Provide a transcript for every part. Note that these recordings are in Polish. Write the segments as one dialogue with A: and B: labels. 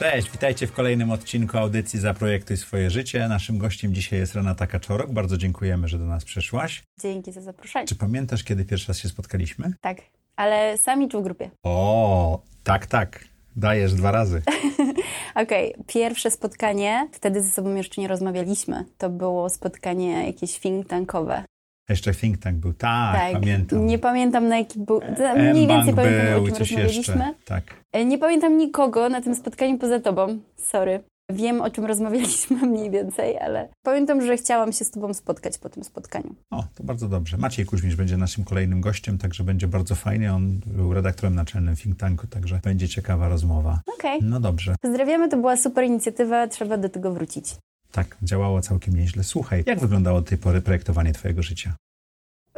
A: Cześć, witajcie w kolejnym odcinku audycji Zaprojektuj swoje życie. Naszym gościem dzisiaj jest Renata Kaczorok. Bardzo dziękujemy, że do nas przyszłaś.
B: Dzięki za zaproszenie.
A: Czy pamiętasz, kiedy pierwszy raz się spotkaliśmy?
B: Tak, ale sami czy w grupie?
A: O, tak, tak. Dajesz dwa razy.
B: Okej, okay. pierwsze spotkanie, wtedy ze sobą jeszcze nie rozmawialiśmy. To było spotkanie jakieś think tankowe.
A: Jeszcze think tank był, tak, tak, pamiętam.
B: Nie pamiętam na jaki był, mniej więcej pamiętam, o czym rozmawialiśmy. Jeszcze.
A: Tak.
B: E, nie pamiętam nikogo na tym spotkaniu poza tobą, sorry. Wiem, o czym rozmawialiśmy mniej więcej, ale pamiętam, że chciałam się z Tobą spotkać po tym spotkaniu.
A: O, to bardzo dobrze. Maciej Kuźmisz będzie naszym kolejnym gościem, także będzie bardzo fajnie. On był redaktorem naczelnym think tanku, także będzie ciekawa rozmowa.
B: Okej. Okay.
A: No dobrze.
B: Pozdrawiamy, to była super inicjatywa, trzeba do tego wrócić.
A: Tak, działało całkiem nieźle. Słuchaj, jak wyglądało do tej pory projektowanie Twojego życia?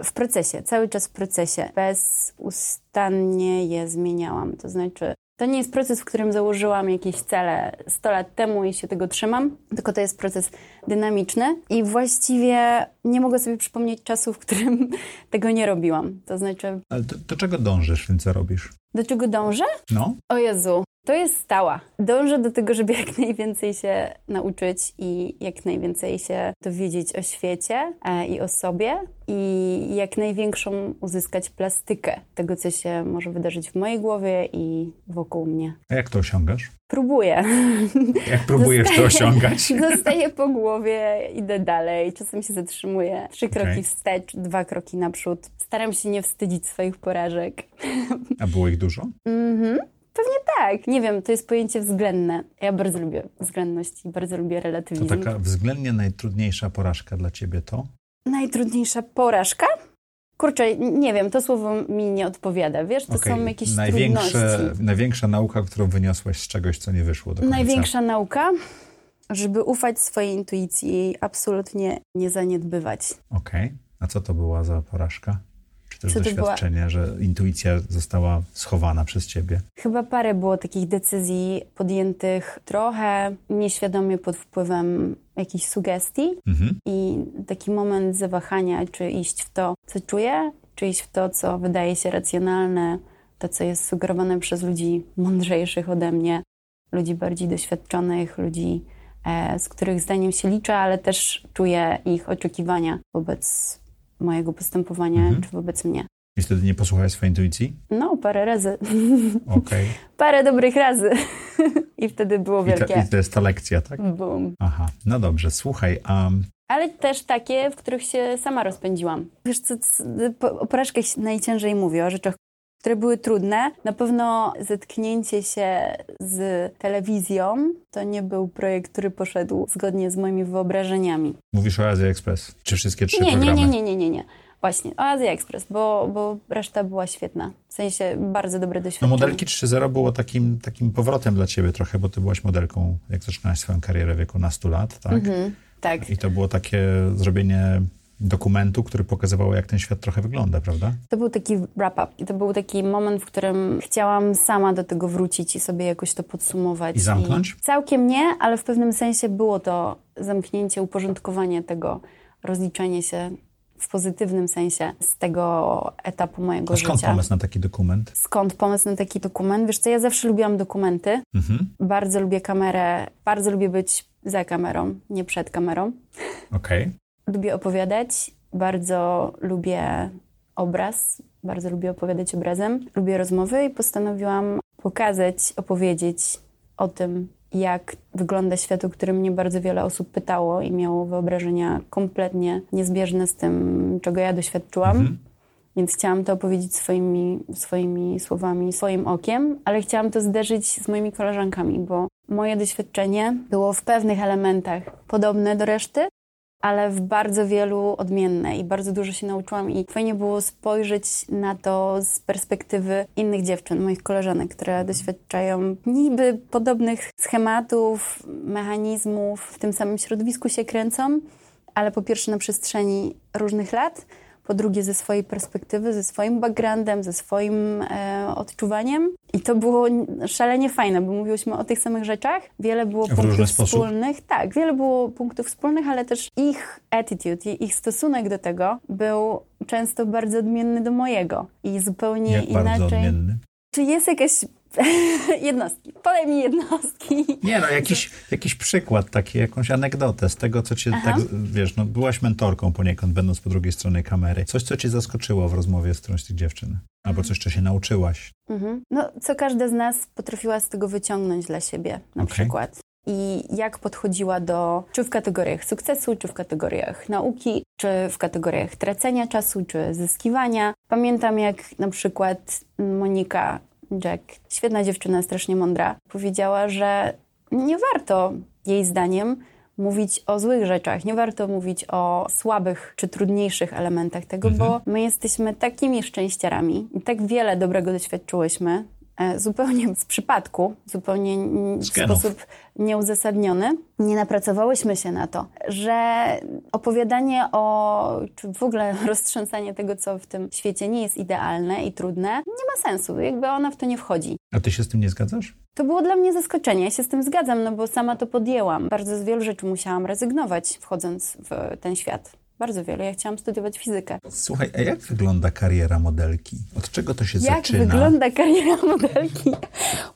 B: W procesie, cały czas w procesie. Bezustannie je zmieniałam. To znaczy, to nie jest proces, w którym założyłam jakieś cele 100 lat temu i się tego trzymam, tylko to jest proces dynamiczny i właściwie nie mogę sobie przypomnieć czasu, w którym tego nie robiłam. To znaczy.
A: Ale do, do czego dążysz w tym, co robisz?
B: Do czego dążę?
A: No.
B: O Jezu, to jest stała. Dążę do tego, żeby jak najwięcej się nauczyć i jak najwięcej się dowiedzieć o świecie e, i o sobie i jak największą uzyskać plastykę tego, co się może wydarzyć w mojej głowie i wokół mnie.
A: A jak to osiągasz?
B: Próbuję.
A: Jak próbujesz Zostaję, to osiągać?
B: Zostaję po głowie, idę dalej. Czasem się zatrzymuję. Trzy okay. kroki wstecz, dwa kroki naprzód. Staram się nie wstydzić swoich porażek.
A: A było ich dużo?
B: Mhm. Pewnie tak. Nie wiem, to jest pojęcie względne. Ja bardzo lubię względność i bardzo lubię relatywizm.
A: To taka względnie najtrudniejsza porażka dla ciebie to?
B: Najtrudniejsza porażka? Kurczę, nie wiem, to słowo mi nie odpowiada. Wiesz, to okay. są jakieś Największe, trudności.
A: Największa nauka, którą wyniosłaś z czegoś, co nie wyszło do końca?
B: Największa nauka? Żeby ufać swojej intuicji i absolutnie nie zaniedbywać.
A: Okej. Okay. A co to była za porażka? Też doświadczenie, była... że intuicja została schowana przez ciebie?
B: Chyba parę było takich decyzji podjętych trochę nieświadomie pod wpływem jakichś sugestii mhm. i taki moment zawahania, czy iść w to, co czuję, czy iść w to, co wydaje się racjonalne, to, co jest sugerowane przez ludzi mądrzejszych ode mnie, ludzi bardziej doświadczonych, ludzi, e, z których zdaniem się liczę, ale też czuję ich oczekiwania wobec mojego postępowania mhm. czy wobec mnie.
A: I wtedy nie posłuchałeś swojej intuicji?
B: No, parę razy.
A: Okay.
B: parę dobrych razy. I wtedy było wielkie.
A: I, ta, I to jest ta lekcja, tak?
B: Boom.
A: Aha, no dobrze, słuchaj. Um...
B: Ale też takie, w których się sama rozpędziłam. Wiesz co, o porażkach najciężej mówię, o rzeczach, które były trudne. Na pewno zetknięcie się z telewizją to nie był projekt, który poszedł zgodnie z moimi wyobrażeniami.
A: Mówisz o Azja Express? Czy wszystkie trzy
B: nie,
A: programy?
B: Nie, nie, nie, nie, nie. Właśnie, o Azja Express, bo, bo reszta była świetna. W sensie bardzo dobre no, doświadczenie.
A: No modelki 3.0 było takim, takim powrotem dla ciebie trochę, bo ty byłaś modelką, jak zaczynałaś swoją karierę w wieku nastu lat, tak? Mhm,
B: tak.
A: I to było takie zrobienie dokumentu, który pokazywał, jak ten świat trochę wygląda, prawda?
B: To był taki wrap-up. I to był taki moment, w którym chciałam sama do tego wrócić i sobie jakoś to podsumować.
A: I zamknąć? I
B: całkiem nie, ale w pewnym sensie było to zamknięcie, uporządkowanie tego, rozliczenie się w pozytywnym sensie z tego etapu mojego
A: A skąd
B: życia.
A: pomysł na taki dokument?
B: Skąd pomysł na taki dokument? Wiesz co, ja zawsze lubiłam dokumenty. Mhm. Bardzo lubię kamerę, bardzo lubię być za kamerą, nie przed kamerą.
A: Okej. Okay.
B: Lubię opowiadać, bardzo lubię obraz, bardzo lubię opowiadać obrazem, lubię rozmowy i postanowiłam pokazać, opowiedzieć o tym, jak wygląda świat, o którym mnie bardzo wiele osób pytało i miało wyobrażenia kompletnie niezbieżne z tym, czego ja doświadczyłam. Mhm. Więc chciałam to opowiedzieć swoimi, swoimi słowami, swoim okiem, ale chciałam to zderzyć z moimi koleżankami, bo moje doświadczenie było w pewnych elementach podobne do reszty, ale w bardzo wielu odmienne i bardzo dużo się nauczyłam i fajnie było spojrzeć na to z perspektywy innych dziewczyn, moich koleżanek, które doświadczają niby podobnych schematów, mechanizmów, w tym samym środowisku się kręcą, ale po pierwsze na przestrzeni różnych lat, po drugie ze swojej perspektywy, ze swoim backgroundem, ze swoim e, odczuwaniem. I to było szalenie fajne, bo mówiłyśmy o tych samych rzeczach. Wiele było
A: w
B: punktów
A: wspólnych.
B: Sposób? Tak, wiele było punktów wspólnych, ale też ich attitude, ich stosunek do tego był często bardzo odmienny do mojego. I zupełnie
A: Jak
B: inaczej.
A: Bardzo odmienny?
B: Czy jest jakaś jednostki. Podaj mi jednostki.
A: Nie no, jakiś, jakiś przykład, taki, jakąś anegdotę z tego, co cię Aha. tak, wiesz, no byłaś mentorką poniekąd, będąc po drugiej stronie kamery. Coś, co cię zaskoczyło w rozmowie z którąś z tych dziewczyn. Albo coś, co się nauczyłaś.
B: Mhm. No, co każda z nas potrafiła z tego wyciągnąć dla siebie, na okay. przykład. I jak podchodziła do, czy w kategoriach sukcesu, czy w kategoriach nauki, czy w kategoriach tracenia czasu, czy zyskiwania. Pamiętam, jak na przykład Monika Jack, świetna dziewczyna, strasznie mądra, powiedziała, że nie warto jej zdaniem mówić o złych rzeczach, nie warto mówić o słabych czy trudniejszych elementach tego, mhm. bo my jesteśmy takimi szczęściarami i tak wiele dobrego doświadczyłyśmy, zupełnie z przypadku, zupełnie w sposób nieuzasadniony. Nie napracowałyśmy się na to, że opowiadanie o, czy w ogóle roztrząsanie tego, co w tym świecie nie jest idealne i trudne, nie ma sensu. Jakby ona w to nie wchodzi.
A: A ty się z tym nie zgadzasz?
B: To było dla mnie zaskoczenie. Ja się z tym zgadzam, no bo sama to podjęłam. Bardzo z wielu rzeczy musiałam rezygnować, wchodząc w ten świat. Bardzo wiele. Ja chciałam studiować fizykę.
A: Słuchaj, a jak wygląda kariera modelki? Od czego to się
B: jak
A: zaczyna?
B: Jak wygląda kariera modelki?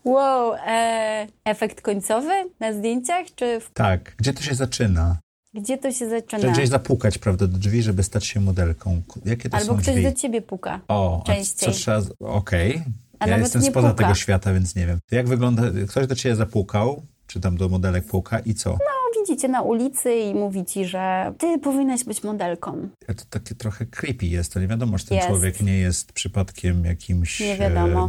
B: Wow, e, efekt końcowy na zdjęciach, czy... W...
A: Tak, gdzie to się zaczyna?
B: Gdzie to się zaczyna?
A: Czy gdzieś zapukać, prawda, do drzwi, żeby stać się modelką. Jakie to
B: Albo
A: są
B: ktoś
A: drzwi?
B: do ciebie puka.
A: O,
B: częściej.
A: co trzeba... Okej. Okay. Ja jestem spoza puka. tego świata, więc nie wiem. Jak wygląda... Ktoś do ciebie zapukał, czy tam do modelek puka i co?
B: No, widzicie na ulicy i mówi ci, że ty powinnaś być modelką.
A: To takie trochę creepy jest, to nie wiadomo, czy ten jest. człowiek nie jest przypadkiem jakimś...
B: Nie wiadomo.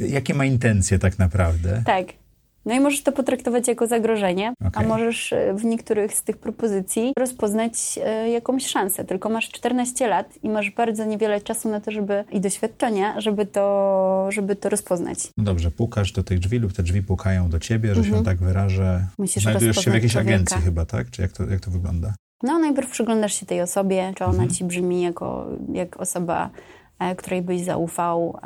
A: E, jakie ma intencje tak naprawdę?
B: Tak. No i możesz to potraktować jako zagrożenie, okay. a możesz e, w niektórych z tych propozycji rozpoznać e, jakąś szansę. Tylko masz 14 lat i masz bardzo niewiele czasu na to, żeby i doświadczenia, żeby to, żeby to rozpoznać.
A: No dobrze, pukasz do tych drzwi lub te drzwi pukają do ciebie, że mhm. się tak wyrażę.
B: Musisz
A: Znajdujesz się w jakiejś
B: człowieka.
A: agencji chyba, tak? Czy jak to, jak to wygląda?
B: No najpierw przyglądasz się tej osobie, czy ona mhm. ci brzmi jako jak osoba, e, której byś zaufał,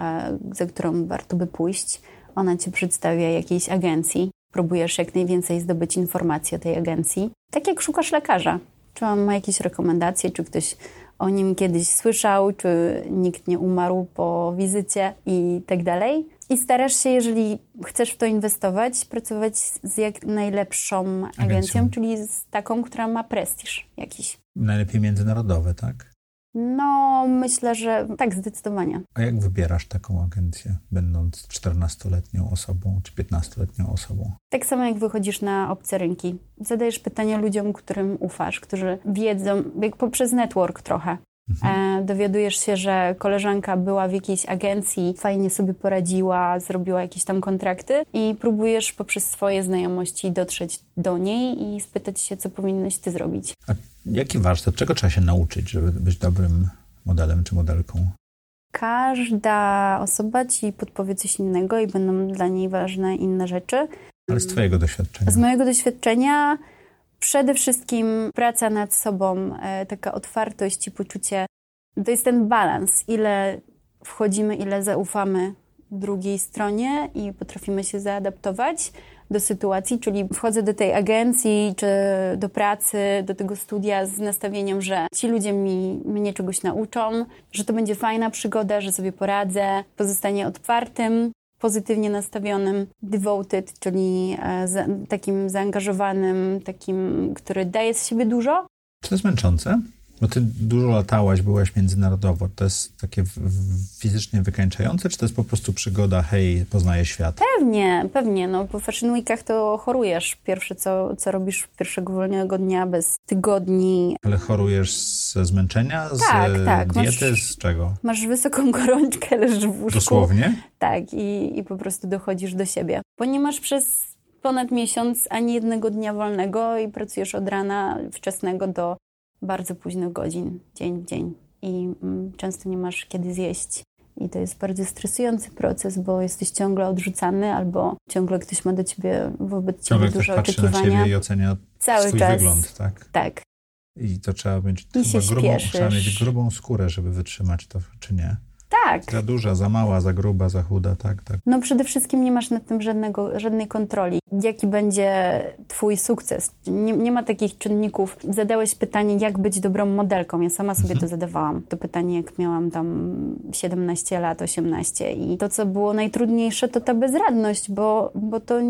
B: za którą warto by pójść ona ci przedstawia jakiejś agencji, próbujesz jak najwięcej zdobyć informacji o tej agencji. Tak jak szukasz lekarza. Czy on ma jakieś rekomendacje, czy ktoś o nim kiedyś słyszał, czy nikt nie umarł po wizycie i tak dalej. I starasz się, jeżeli chcesz w to inwestować, pracować z jak najlepszą agencją, agencją. czyli z taką, która ma prestiż jakiś.
A: Najlepiej międzynarodowe, tak?
B: No, myślę, że tak, zdecydowanie.
A: A jak wybierasz taką agencję, będąc 14-letnią osobą czy 15-letnią osobą?
B: Tak samo jak wychodzisz na obce rynki. Zadajesz pytania ludziom, którym ufasz, którzy wiedzą, jak poprzez network trochę. Mhm. E, dowiadujesz się, że koleżanka była w jakiejś agencji, fajnie sobie poradziła, zrobiła jakieś tam kontrakty i próbujesz poprzez swoje znajomości dotrzeć do niej i spytać się, co powinnaś ty zrobić.
A: A jaki warsztat, czego trzeba się nauczyć, żeby być dobrym modelem czy modelką?
B: Każda osoba ci podpowie coś innego i będą dla niej ważne inne rzeczy.
A: Ale z twojego doświadczenia?
B: Z mojego doświadczenia Przede wszystkim praca nad sobą, e, taka otwartość i poczucie, to jest ten balans, ile wchodzimy, ile zaufamy drugiej stronie i potrafimy się zaadaptować do sytuacji, czyli wchodzę do tej agencji czy do pracy, do tego studia z nastawieniem, że ci ludzie mi, mnie czegoś nauczą, że to będzie fajna przygoda, że sobie poradzę, pozostanie otwartym pozytywnie nastawionym, devoted, czyli e, za, takim zaangażowanym, takim, który daje z siebie dużo.
A: To jest męczące? Bo ty dużo latałaś, byłaś międzynarodowo. To jest takie fizycznie wykańczające, czy to jest po prostu przygoda, hej, poznaję świat?
B: Pewnie, pewnie. No, po Fashion Weekach to chorujesz. Pierwsze, co, co robisz pierwszego wolnego dnia, bez tygodni.
A: Ale chorujesz ze zmęczenia? Z tak, tak. diety? Masz, z czego?
B: Masz wysoką gorączkę, leżysz w łóżku.
A: Dosłownie?
B: Tak, i, i po prostu dochodzisz do siebie. Bo nie masz przez ponad miesiąc ani jednego dnia wolnego i pracujesz od rana wczesnego do bardzo późno godzin, dzień w dzień i mm, często nie masz kiedy zjeść. I to jest bardzo stresujący proces, bo jesteś ciągle odrzucany, albo ciągle ktoś ma do ciebie wobec
A: ciągle
B: ciebie
A: duże
B: oczekiwania. Ciągle
A: patrzy na ciebie i ocenia
B: Cały
A: swój
B: czas.
A: wygląd, tak?
B: Tak.
A: I to trzeba mieć
B: I
A: chyba grubą, trzeba mieć grubą skórę, żeby wytrzymać to, czy nie?
B: Tak.
A: Za duża, za mała, za gruba, za chuda, tak, tak.
B: No przede wszystkim nie masz nad tym żadnego, żadnej kontroli. Jaki będzie twój sukces? Nie, nie ma takich czynników. Zadałeś pytanie, jak być dobrą modelką. Ja sama sobie to zadawałam. To pytanie, jak miałam tam 17 lat, 18. I to, co było najtrudniejsze, to ta bezradność, bo, bo to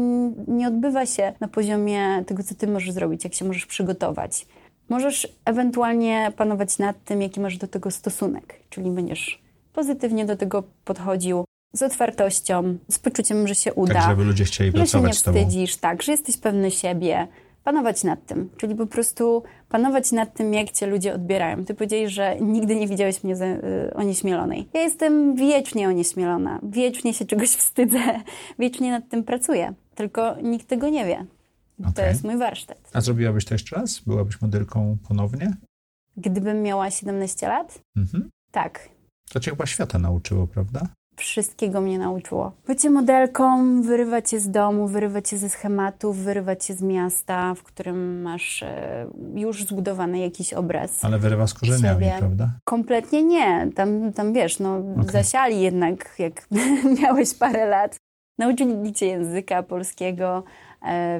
B: nie odbywa się na poziomie tego, co ty możesz zrobić, jak się możesz przygotować. Możesz ewentualnie panować nad tym, jaki masz do tego stosunek, czyli będziesz pozytywnie do tego podchodził, z otwartością, z poczuciem, że się uda,
A: Tak, żeby ludzie chcieli
B: że się nie
A: pracować z tobą.
B: wstydzisz, tak, że jesteś pewny siebie. Panować nad tym, czyli po prostu panować nad tym, jak cię ludzie odbierają. Ty powiedziałeś, że nigdy nie widziałeś mnie za, y, onieśmielonej. Ja jestem wiecznie onieśmielona, wiecznie się czegoś wstydzę, wiecznie nad tym pracuję, tylko nikt tego nie wie. To
A: Okej.
B: jest mój warsztat.
A: A zrobiłabyś to jeszcze raz? Byłabyś modelką ponownie?
B: Gdybym miała 17 lat,
A: Mhm.
B: tak,
A: To cię chyba świata nauczyło, prawda?
B: wszystkiego mnie nauczyło. Bycie modelką, wyrywa cię z domu, wyrywa cię ze schematów, wyrywa cię z miasta, w którym masz e, już zbudowany jakiś obraz.
A: Ale wyrywa z korzeniami,
B: Siebie.
A: prawda?
B: Kompletnie nie. Tam, tam wiesz, no,
A: Okej.
B: zasiali jednak, jak miałeś parę lat. Nauczyli cię języka polskiego,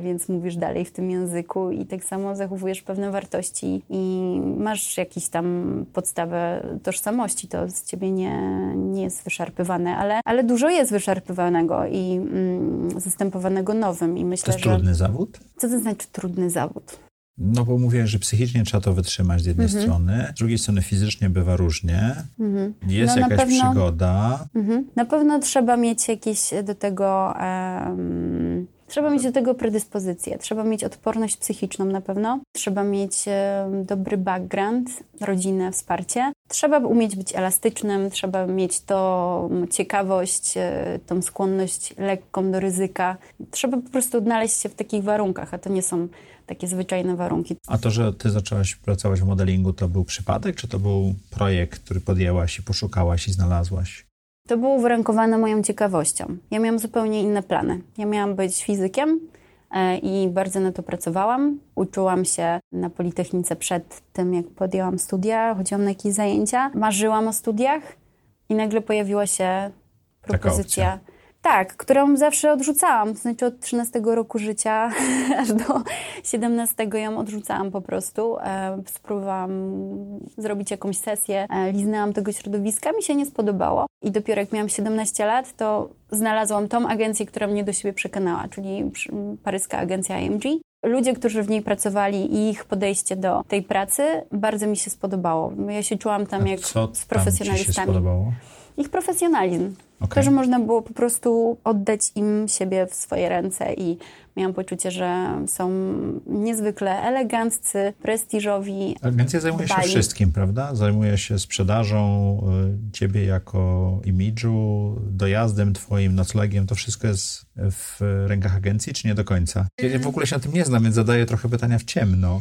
B: więc mówisz dalej w tym języku i tak samo zachowujesz pewne wartości i masz jakąś tam podstawę tożsamości. To z ciebie nie, nie jest wyszarpywane, ale, ale dużo jest wyszarpywanego i mm, zastępowanego nowym. I
A: To
B: myślę,
A: jest
B: że...
A: trudny zawód?
B: Co to znaczy trudny zawód?
A: No bo mówię, że psychicznie trzeba to wytrzymać z jednej
B: Mhm.
A: strony, z drugiej strony fizycznie bywa różnie.
B: Mhm.
A: Jest
B: No,
A: jakaś
B: pewno-
A: przygoda.
B: Mhm. Na pewno trzeba mieć jakieś do tego. em, trzeba mieć do tego predyspozycję. Trzeba mieć odporność psychiczną na pewno. Trzeba mieć dobry background, rodzinę, wsparcie. Trzeba umieć być elastycznym, trzeba mieć tą ciekawość, e, tą skłonność lekką do ryzyka. Trzeba po prostu odnaleźć się w takich warunkach, a to nie są takie zwyczajne warunki.
A: A to, że ty zaczęłaś pracować w modelingu, to był przypadek, czy to był projekt, który podjęłaś i poszukałaś i znalazłaś?
B: To było uwarunkowane moją ciekawością. Ja miałam zupełnie inne plany. Ja miałam być fizykiem e, i bardzo na to pracowałam. Uczyłam się na Politechnice przed tym, jak podjęłam studia, chodziłam na jakieś zajęcia. Marzyłam o studiach i nagle pojawiła się propozycja. Tak, którą zawsze odrzucałam. To znaczy od 13 roku życia aż do 17 ją odrzucałam po prostu. E, spróbowałam zrobić jakąś sesję, e, liznęłam tego środowiska, mi się nie spodobało. I dopiero jak miałam 17 lat, to znalazłam tą agencję, która mnie do siebie przekonała, czyli paryska agencja IMG. Ludzie, którzy w niej pracowali i ich podejście do tej pracy bardzo mi się spodobało. Ja się czułam tam jak z
A: tam ci się
B: profesjonalistami.
A: spodobało?
B: Ich profesjonalizm.
A: Okej.
B: To, że można było po prostu oddać im siebie w swoje ręce i miałam poczucie, że są niezwykle eleganccy, prestiżowi.
A: Agencja zajmuje się
B: Dbali.
A: wszystkim, prawda? Zajmuje się sprzedażą y, ciebie jako imidżu, dojazdem twoim, noclegiem. To wszystko jest w rękach agencji, czy nie do końca? Ja w ogóle się na tym nie znam, więc zadaję trochę pytania w ciemno.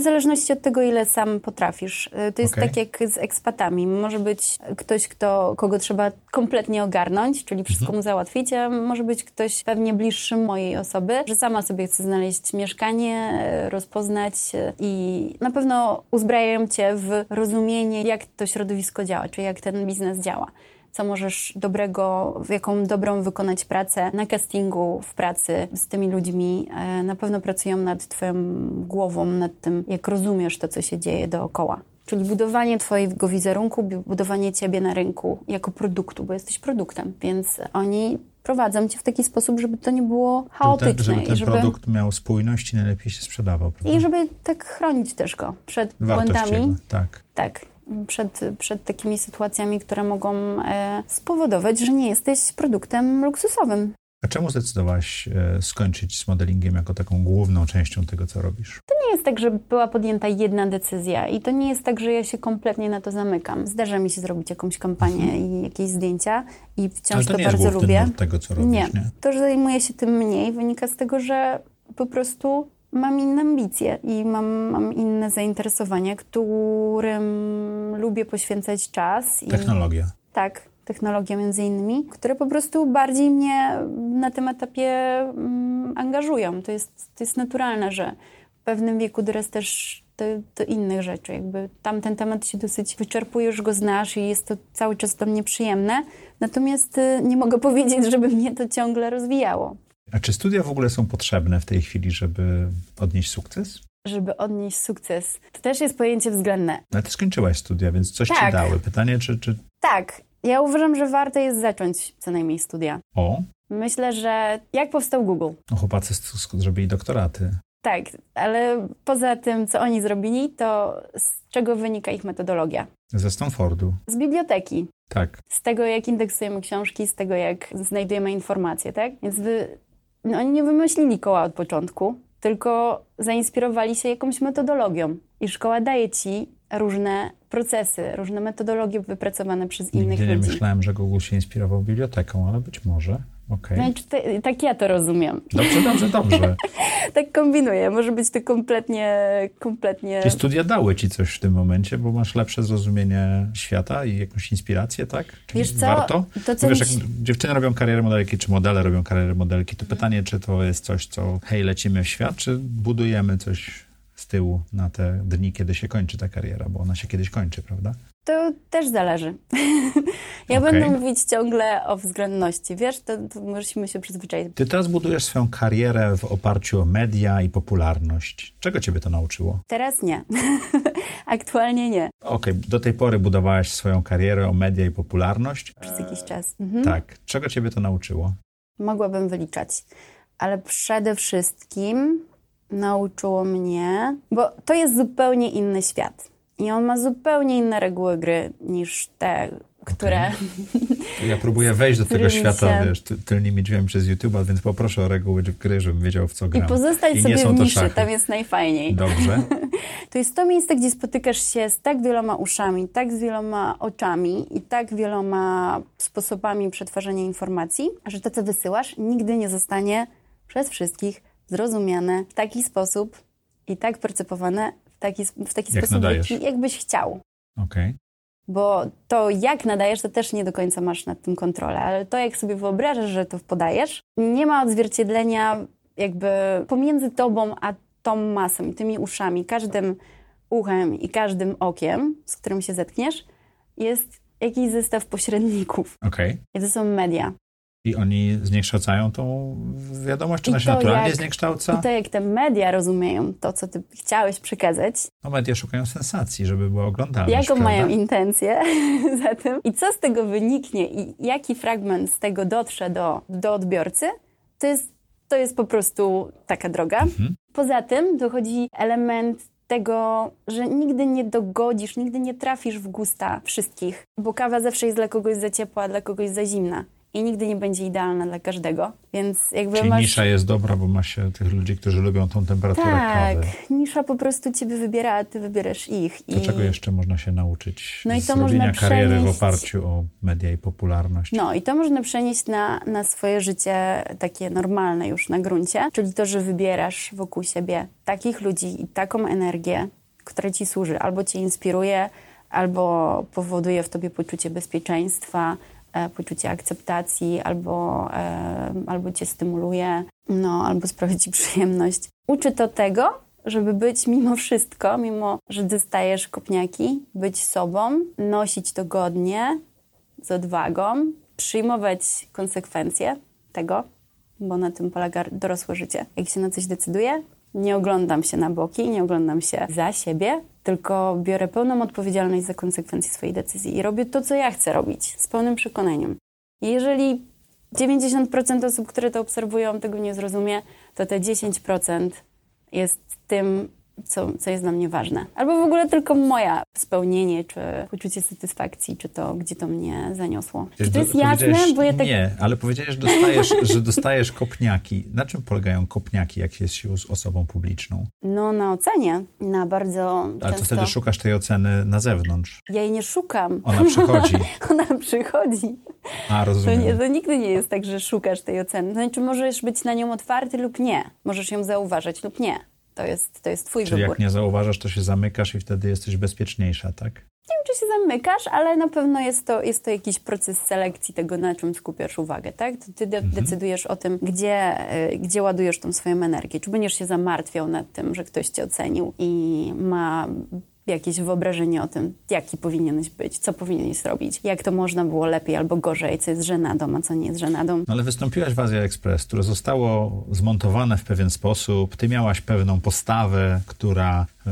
B: W zależności od tego, ile sam potrafisz. Y, To jest
A: Okej.
B: tak jak z ekspatami. Może być ktoś, kto, kogo trzeba kompletnie ogarnąć, czyli wszystko
A: Mhm.
B: mu załatwić, a może być ktoś pewnie bliższy mojej osoby, że sama sobie chce znaleźć mieszkanie, y, rozpoznać y, i na pewno uzbrajają cię w rozumienie, jak to środowisko działa, czy jak ten biznes działa. Co możesz dobrego, jaką dobrą wykonać pracę na castingu, w pracy z tymi ludźmi. E, Na pewno pracują nad Twoją głową, nad tym, jak rozumiesz to, co się dzieje dookoła. Czyli budowanie Twojego wizerunku, bu- budowanie Ciebie na rynku jako produktu, bo jesteś produktem. Więc oni prowadzą Cię w taki sposób, żeby to nie było
A: Żeby
B: chaotyczne
A: ten, żeby ten
B: żeby,
A: produkt miał spójność i najlepiej się sprzedawał, prawda?
B: i żeby tak chronić też go przed
A: Wartość
B: błędami.
A: jego, tak.
B: Tak, przed, przed takimi sytuacjami, które mogą e, spowodować, że nie jesteś produktem luksusowym.
A: A czemu zdecydowałaś e, skończyć z modelingiem jako taką główną częścią tego, co robisz?
B: To nie jest tak, że była podjęta jedna decyzja i to nie jest tak, że ja się kompletnie na to zamykam. Zdarza mi się zrobić jakąś kampanię i jakieś zdjęcia i wciąż
A: Ale to,
B: to,
A: nie jest
B: bardzo
A: główny
B: lubię.
A: tego, co robisz,
B: Nie.
A: nie?
B: To, że zajmuję się tym mniej, wynika z tego, że po prostu mam inne ambicje i mam, mam inne zainteresowania, którym lubię poświęcać czas.
A: Technologia.
B: I, tak, technologia między innymi, które po prostu bardziej mnie na tym etapie mm, angażują. To jest, to jest naturalne, że w pewnym wieku dorastasz do, do innych rzeczy. Jakby tam ten temat się dosyć wyczerpuje, już go znasz i jest to cały czas dla mnie przyjemne. Natomiast y, nie mogę powiedzieć, żeby mnie to ciągle rozwijało.
A: A czy studia w ogóle są potrzebne w tej chwili, żeby odnieść sukces?
B: Żeby odnieść sukces. To też jest pojęcie względne.
A: Ale ty skończyłaś studia, więc coś tak. ci dały. Pytanie, czy, czy...
B: Tak. Ja uważam, że warto jest zacząć co najmniej studia.
A: O?
B: Myślę, że jak powstał Google?
A: No chłopacy zrobili doktoraty.
B: Tak, ale poza tym, co oni zrobili, to z czego wynika ich metodologia?
A: Ze Stanfordu.
B: Z biblioteki.
A: Tak.
B: Z tego, jak indeksujemy książki, z tego, jak znajdujemy informacje, tak? Więc wy, no, oni nie wymyślili koła od początku, tylko zainspirowali się jakąś metodologią. I szkoła daje ci różne procesy, różne metodologie wypracowane przez
A: Nigdy
B: innych
A: nie
B: ludzi.
A: nie myślałem, że Google się inspirował biblioteką, ale być może. Okay.
B: Znaczy, tak ja to rozumiem.
A: Dobrze, dobrze, dobrze.
B: tak kombinuję. Może być to kompletnie, kompletnie...
A: Czy studia dały ci coś w tym momencie, bo masz lepsze zrozumienie świata i jakąś inspirację, tak? Czy
B: wiesz co?
A: Warto?
B: To, co
A: wiesz, jak dziewczyny robią karierę modelki, czy modele robią karierę modelki, to pytanie, czy to jest coś, co hej, lecimy w świat, czy budujemy coś z tyłu na te dni, kiedy się kończy ta kariera, bo ona się kiedyś kończy, prawda?
B: To też zależy. ja okay. będę mówić ciągle o względności. Wiesz, to, to musimy się przyzwyczaić.
A: Ty teraz budujesz swoją karierę w oparciu o media i popularność. Czego ciebie to nauczyło?
B: Teraz nie. Aktualnie nie.
A: Okej, okay. do tej pory budowałaś swoją karierę o media i popularność.
B: Przez jakiś czas. Mhm.
A: Tak. Czego ciebie to nauczyło?
B: Mogłabym wyliczać. Ale przede wszystkim nauczyło mnie, bo to jest zupełnie inny świat. I on ma zupełnie inne reguły gry niż te, które...
A: Ja próbuję wejść do tego świata, wiesz, ty, tylnymi drzwiami przez YouTube'a, więc poproszę o reguły gry, żebym wiedział, w co gram.
B: I pozostać I sobie w niszy, tam jest najfajniej.
A: Dobrze.
B: to jest to miejsce, gdzie spotykasz się z tak wieloma uszami, tak z wieloma oczami i tak wieloma sposobami przetwarzania informacji, że to, co wysyłasz, nigdy nie zostanie przez wszystkich zrozumiane w taki sposób i tak percepowane taki, w taki jak sposób, jaki, jakbyś chciał.
A: Okay.
B: Bo to, jak nadajesz, to też nie do końca masz nad tym kontrolę, ale to, jak sobie wyobrażasz, że to podajesz, nie ma odzwierciedlenia jakby pomiędzy tobą a tą masą i tymi uszami, każdym uchem i każdym okiem, z którym się zetkniesz, jest jakiś zestaw pośredników.
A: Okay.
B: I to są media.
A: I oni zniekształcają tą wiadomość, czy ona się naturalnie jak, zniekształca?
B: I to jak te media rozumieją to, co ty chciałeś przekazać.
A: No media szukają sensacji, żeby było oglądalne.
B: Jaką prawda? mają intencję za tym i co z tego wyniknie i jaki fragment z tego dotrze do, do odbiorcy, to jest, to jest po prostu taka droga. Mhm. Poza tym dochodzi element tego, że nigdy nie dogodzisz, nigdy nie trafisz w gusta wszystkich, bo kawa zawsze jest dla kogoś za ciepła, dla kogoś za zimna i nigdy nie będzie idealna dla każdego, więc jakby
A: Czyli
B: masz...
A: nisza jest dobra, bo ma się tych ludzi, którzy lubią tą temperaturę
B: tak,
A: kawy.
B: Tak, nisza po prostu ciebie wybiera, a ty wybierasz ich.
A: I... To czego jeszcze można się nauczyć no i to można kariery przenieść... w oparciu o media i popularność?
B: No i to można przenieść na, na swoje życie takie normalne już na gruncie, czyli to, że wybierasz wokół siebie takich ludzi i taką energię, która ci służy, albo cię inspiruje, albo powoduje w tobie poczucie bezpieczeństwa, poczucie akceptacji, albo, e, albo cię stymuluje, no, albo sprawia ci przyjemność. Uczy to tego, żeby być mimo wszystko, mimo że dostajesz kopniaki, być sobą, nosić to godnie, z odwagą, przyjmować konsekwencje tego, bo na tym polega dorosłe życie. Jak się na coś decyduje, nie oglądam się na boki, nie oglądam się za siebie, tylko biorę pełną odpowiedzialność za konsekwencje swojej decyzji i robię to, co ja chcę robić, z pełnym przekonaniem. I jeżeli 90% osób, które to obserwują, tego nie zrozumie, to te 10% jest tym, co, co jest dla mnie ważne. Albo w ogóle tylko moja spełnienie, czy poczucie satysfakcji, czy to, gdzie to mnie zaniosło. Czy to jest jasne?
A: Bo ja tak... Nie, ale powiedziałeś, że dostajesz, że dostajesz kopniaki. Na czym polegają kopniaki, jak jest się z osobą publiczną?
B: No na ocenie, na bardzo
A: Ale często... to wtedy szukasz tej oceny na zewnątrz.
B: Ja jej nie szukam.
A: Ona przychodzi.
B: Ona przychodzi.
A: A, rozumiem.
B: To, nie, to nigdy nie jest tak, że szukasz tej oceny. To znaczy możesz być na nią otwarty lub nie. Możesz ją zauważać lub nie To jest, to jest twój
A: Czyli
B: wybór.
A: jak nie zauważasz, to się zamykasz i wtedy jesteś bezpieczniejsza, tak?
B: Nie wiem, czy się zamykasz, ale na pewno jest to, jest to jakiś proces selekcji tego, na czym skupiasz uwagę, tak? To ty de-
A: Mhm.
B: decydujesz o tym, gdzie, y, gdzie ładujesz tą swoją energię. Czy będziesz się zamartwiał nad tym, że ktoś cię ocenił i ma jakieś wyobrażenie o tym, jaki powinieneś być, co powinieneś zrobić, jak to można było lepiej albo gorzej, co jest żenadą, a co nie jest żenadą.
A: No ale wystąpiłaś w Azja Express, które zostało zmontowane w pewien sposób. Ty miałaś pewną postawę, która y,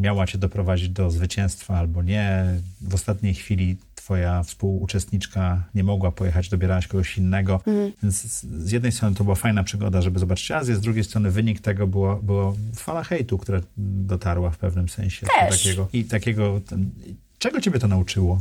A: miała cię doprowadzić do zwycięstwa albo nie. W ostatniej chwili twoja współuczestniczka nie mogła pojechać, dobierałaś kogoś innego. Więc z, z jednej strony to była fajna przygoda, żeby zobaczyć Azję, z drugiej strony wynik tego było, było fala hejtu, która dotarła w pewnym sensie.
B: Też.
A: Takiego, I takiego... Ten, czego ciebie to nauczyło?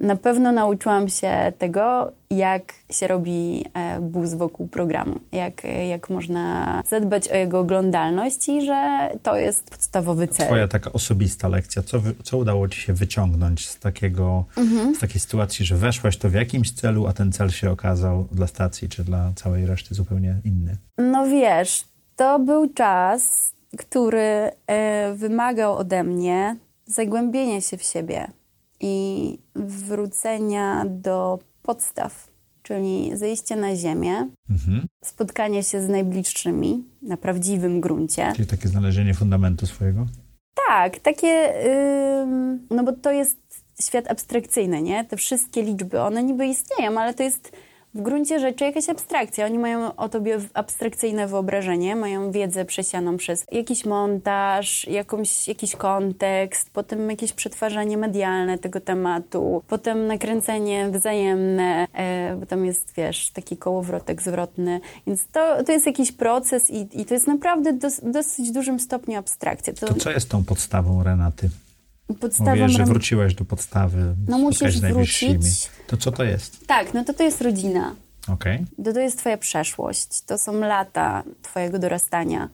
B: Na pewno nauczyłam się tego, jak się robi e, buzz wokół programu, jak, e, jak można zadbać o jego oglądalność i że to jest podstawowy cel.
A: Twoja taka osobista lekcja, co, co udało ci się wyciągnąć z takiego,
B: Mhm.
A: z takiej sytuacji, że weszłaś to w jakimś celu, a ten cel się okazał dla stacji czy dla całej reszty zupełnie inny?
B: No wiesz, to był czas, który e, wymagał ode mnie zagłębienia się w siebie i wrócenia do podstaw, czyli zejście na ziemię,
A: Mhm.
B: spotkanie się z najbliższymi na prawdziwym gruncie.
A: Czyli takie znalezienie fundamentu swojego?
B: Tak, takie, ym, no bo to jest świat abstrakcyjny, nie? Te wszystkie liczby, one niby istnieją, ale to jest w gruncie rzeczy jakaś abstrakcja. Oni mają o tobie abstrakcyjne wyobrażenie, mają wiedzę przesianą przez jakiś montaż, jakąś, jakiś kontekst, potem jakieś przetwarzanie medialne tego tematu, potem nakręcenie wzajemne, e, bo tam jest, wiesz, taki kołowrotek zwrotny. Więc to, to jest jakiś proces i, i to jest naprawdę dos, dosyć dużym stopniu abstrakcja.
A: To co jest tą podstawą Renaty?
B: Podstawą
A: Mówisz, że wróciłaś do podstawy,
B: No musisz wrócić.
A: To co to jest?
B: Tak, no to to jest rodzina.
A: Okej.
B: To, to jest twoja przeszłość. To są lata twojego dorastania.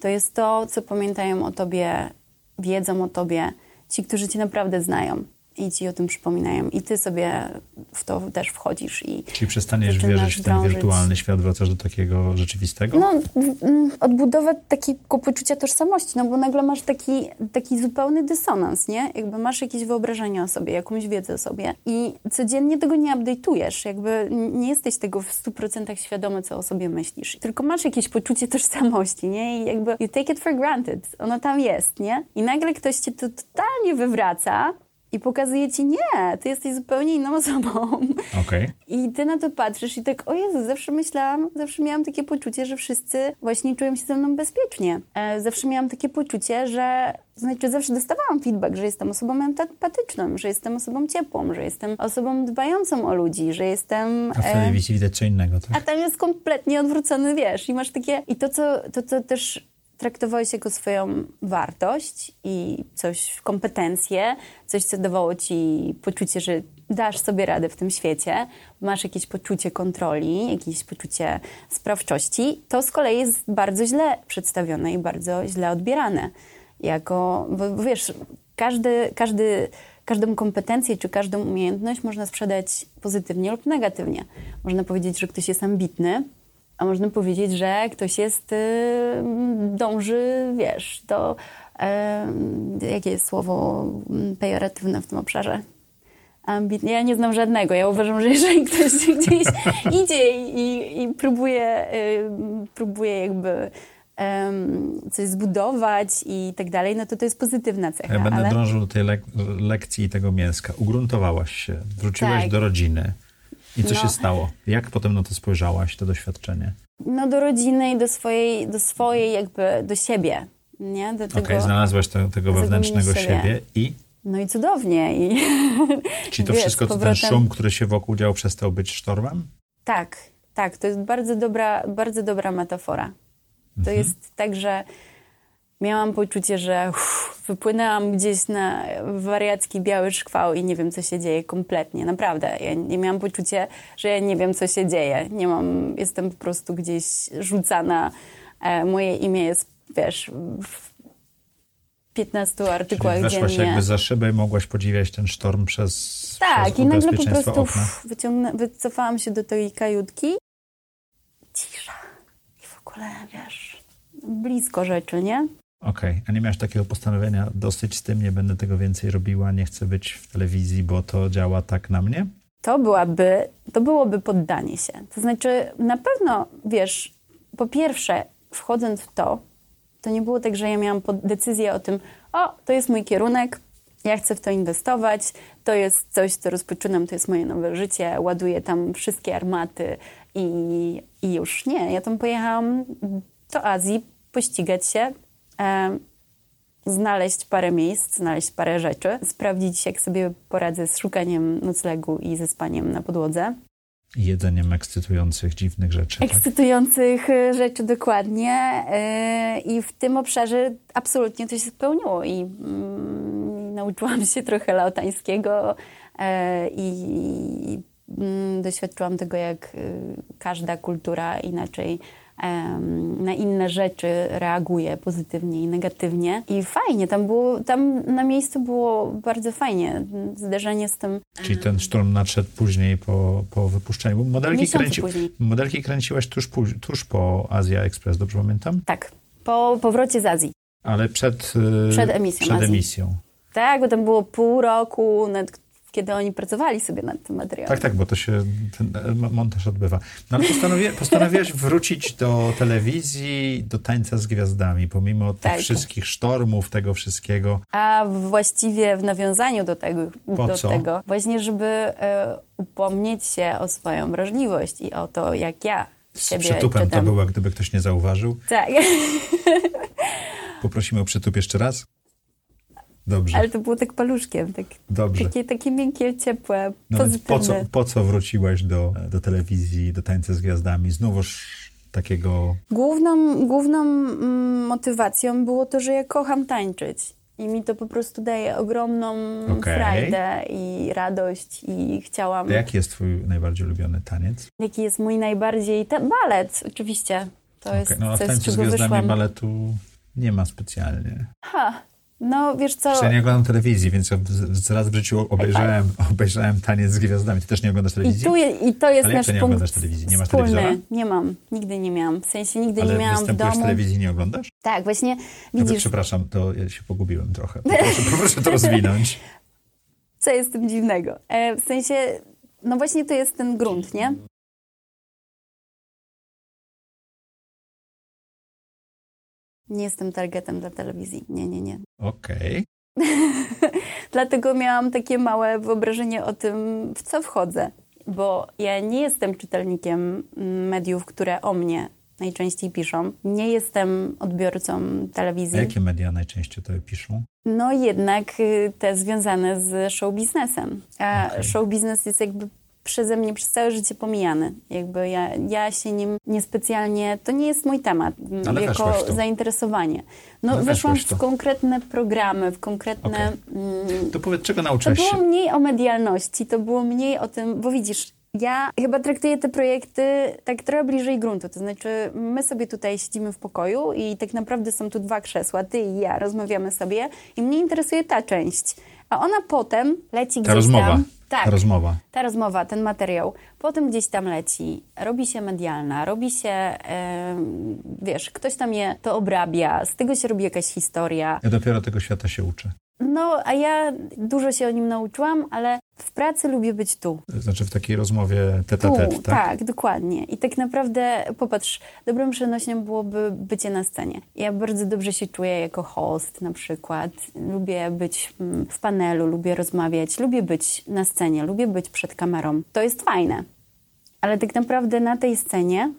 B: To jest to, co pamiętają o tobie, wiedzą o tobie ci, którzy cię naprawdę znają i ci o tym przypominają. I ty sobie w to też wchodzisz i
A: Czyli przestaniesz wierzyć w ten wirtualny świat, wracasz do takiego rzeczywistego?
B: No, mm, odbudowę takiego poczucia tożsamości, no bo nagle masz taki, taki zupełny dysonans, nie? Jakby masz jakieś wyobrażenia o sobie, jakąś wiedzę o sobie i codziennie tego nie update'ujesz, jakby nie jesteś tego w 100% świadomy, co o sobie myślisz. Tylko masz jakieś poczucie tożsamości, nie? I jakby you take it for granted, ono tam jest, nie? I nagle ktoś cię to totalnie wywraca i pokazuje ci, nie, ty jesteś zupełnie inną osobą.
A: Okej.
B: I ty na to patrzysz i tak, o Jezu, zawsze myślałam, zawsze miałam takie poczucie, że wszyscy właśnie czują się ze mną bezpiecznie. E, zawsze miałam takie poczucie, że, znaczy zawsze dostawałam feedback, że jestem osobą empatyczną, że jestem osobą ciepłą, że jestem osobą dbającą o ludzi, że jestem...
A: A w
B: e,
A: telewizji widać co innego, tak?
B: a tam jest kompletnie odwrócony, wiesz, i masz takie... I to, co, to, co też traktowałeś jako swoją wartość i coś, kompetencje, coś, co dawało ci poczucie, że dasz sobie radę w tym świecie, masz jakieś poczucie kontroli, jakieś poczucie sprawczości, to z kolei jest bardzo źle przedstawione i bardzo źle odbierane. Jako, bo, bo wiesz, każdy, każdy, każdą kompetencję czy każdą umiejętność można sprzedać pozytywnie lub negatywnie. Można powiedzieć, że ktoś jest ambitny, a można powiedzieć, że ktoś jest, y, dąży, wiesz, do, y, jakie jest słowo mm, pejoratywne w tym obszarze? Ambitny. Ja nie znam żadnego. Ja uważam, że jeżeli ktoś gdzieś idzie i, i, próbuje, y, próbuje jakby coś zbudować i tak dalej, no to to jest pozytywna cecha.
A: Ja będę
B: ale...
A: drążył do tej lek- lekcji i tego mięska. Ugruntowałaś się, wróciłaś
B: Tak.
A: do rodziny. I co
B: No.
A: się stało? Jak potem na to spojrzałaś, to doświadczenie?
B: No do rodziny i do swojej, do swojej jakby, do siebie, nie? Do
A: Okej,
B: tego...
A: znalazłaś te, tego wewnętrznego
B: siebie.
A: siebie i
B: No i cudownie. I
A: Czy to
B: Wiesz,
A: wszystko,
B: z
A: co ten
B: powrotem-
A: szum, który się wokół dział, przestał być sztormem?
B: tak, tak, to jest bardzo dobra, bardzo dobra metafora. To
A: Mhm.
B: jest tak, że miałam poczucie, że uff, wypłynęłam gdzieś na wariacki biały szkwał i nie wiem, co się dzieje kompletnie, naprawdę. Ja nie miałam poczucie, że ja nie wiem, co się dzieje. Nie mam, jestem po prostu gdzieś rzucana. E, moje imię jest, wiesz, w 15 artykułach
A: Czyli weszłaś
B: dziennie.
A: jakby za szybę i mogłaś podziwiać ten sztorm przez,
B: Tak,
A: przez
B: i nagle po prostu pff, wyciągnę, wycofałam się do tej kajutki. Cisza. I w ogóle, wiesz, blisko rzeczy, nie?
A: Okej, okay. a nie miałaś takiego postanowienia, dosyć z tym, nie będę tego więcej robiła, nie chcę być w telewizji, bo to działa tak na mnie?
B: To byłaby, to byłoby poddanie się. To znaczy, na pewno, wiesz, po pierwsze, wchodząc w to, to nie było tak, że ja miałam decyzję o tym, o, to jest mój kierunek, ja chcę w to inwestować, to jest coś, co rozpoczynam, to jest moje nowe życie, ładuję tam wszystkie armaty i, i już nie. Ja tam pojechałam do Azji, pościgać się, znaleźć parę miejsc, znaleźć parę rzeczy, sprawdzić, jak sobie poradzę z szukaniem noclegu i ze spaniem na podłodze.
A: Jedzeniem ekscytujących, dziwnych rzeczy.
B: Tak? Ekscytujących tak? rzeczy, dokładnie. Yy, I w tym obszarze absolutnie to się spełniło. I yy, nauczyłam się trochę laotańskiego yy, i mm, doświadczyłam tego, jak każda kultura inaczej na inne rzeczy reaguje pozytywnie i negatywnie. I fajnie, tam było, tam na miejscu było bardzo fajnie. Zderzenie z tym.
A: Czyli ten sztorm nadszedł później po, po wypuszczeniu. Modelki, kręci, modelki kręciłaś tuż, tuż po Azja Express, dobrze pamiętam?
B: Tak, po powrocie z Azji.
A: Ale przed,
B: y, przed emisją.
A: Przed emisją.
B: Tak, bo tam było pół roku, nad kiedy oni pracowali sobie nad tym materiałem.
A: Tak, tak, bo to się, ten montaż odbywa. No ale postanowi, postanowiłaś wrócić do telewizji, do tańca z gwiazdami, pomimo tak. tych wszystkich sztormów, tego wszystkiego.
B: A właściwie w nawiązaniu do tego, po do co? tego właśnie, żeby e, upomnieć się o swoją wrażliwość i o to, jak ja
A: siebie Z przytupem czytam. to było, gdyby ktoś nie zauważył.
B: Tak.
A: Poprosimy o przytup jeszcze raz. Dobrze.
B: Ale to było tak paluszkiem, tak, Dobrze. Takie, takie miękkie, ciepłe, no pozytywne.
A: Po co, po co wróciłaś do, do telewizji, do tańca z gwiazdami? Znowuż takiego...
B: Główną, główną mm, motywacją było to, że ja kocham tańczyć. I mi to po prostu daje ogromną okay. frajdę i radość i chciałam...
A: A jaki jest twój najbardziej ulubiony taniec?
B: Jaki jest mój najbardziej... Te... Balet, oczywiście. To okay. jest
A: no, a w tańcu z gwiazdami wyszłam. baletu nie ma specjalnie.
B: Ha, no, wiesz co...
A: Ja nie oglądam telewizji, więc ja raz w życiu obejrzałem, obejrzałem Taniec z Gwiazdami. Ty też nie oglądasz telewizji?
B: I, tu je, i to jest
A: Ale
B: nasz
A: jak nie oglądasz telewizji? Nie masz
B: wspólny.
A: telewizora?
B: Nie mam. Nigdy nie miałam. W sensie nigdy
A: Ale
B: nie miałam w domu.
A: w telewizji nie oglądasz?
B: Tak, właśnie widzisz...
A: przepraszam, to ja się pogubiłem trochę. Poproszę, poproszę to rozwinąć.
B: Co jest tym dziwnego? E, w sensie, no właśnie to jest ten grunt, nie? Nie jestem targetem dla telewizji. Nie, nie, nie.
A: Okej.
B: Okay. Dlatego miałam takie małe wyobrażenie o tym, w co wchodzę. Bo ja nie jestem czytelnikiem mediów, które o mnie najczęściej piszą. Nie jestem odbiorcą telewizji.
A: A jakie media najczęściej to piszą?
B: No jednak y, te związane z show biznesem. A okay. show biznes jest jakby przeze mnie przez całe życie pomijany. Jakby ja, ja się nim niespecjalnie, to nie jest mój temat
A: Ale
B: jako zainteresowanie. No Ale weszłam w konkretne programy, w konkretne... Okay.
A: Mm, to powiedz, czego nauczyłaś
B: się? To było mniej o medialności, to było mniej o tym, bo widzisz, ja chyba traktuję te projekty tak trochę bliżej gruntu. To znaczy, my sobie tutaj siedzimy w pokoju i tak naprawdę są tu dwa krzesła, ty i ja, rozmawiamy sobie i mnie interesuje ta część. A ona potem leci ta gdzieś
A: rozmowa.
B: tam.
A: Tak, ta rozmowa.
B: Ta rozmowa, ten materiał. Potem gdzieś tam leci, robi się medialna, robi się, e, wiesz, ktoś tam je to obrabia, z tego się robi jakaś historia.
A: Ja dopiero tego świata się uczę.
B: No, a ja dużo się o nim nauczyłam, ale w pracy lubię być tu.
A: Znaczy w takiej rozmowie tete a tet, tak?
B: Tak, dokładnie. I tak naprawdę, popatrz, dobrą przenośnią byłoby bycie na scenie. Ja bardzo dobrze się czuję jako host na przykład. Lubię być mm, w panelu, lubię rozmawiać, lubię być na scenie, lubię być przed kamerą. To jest fajne. Ale tak naprawdę na tej scenie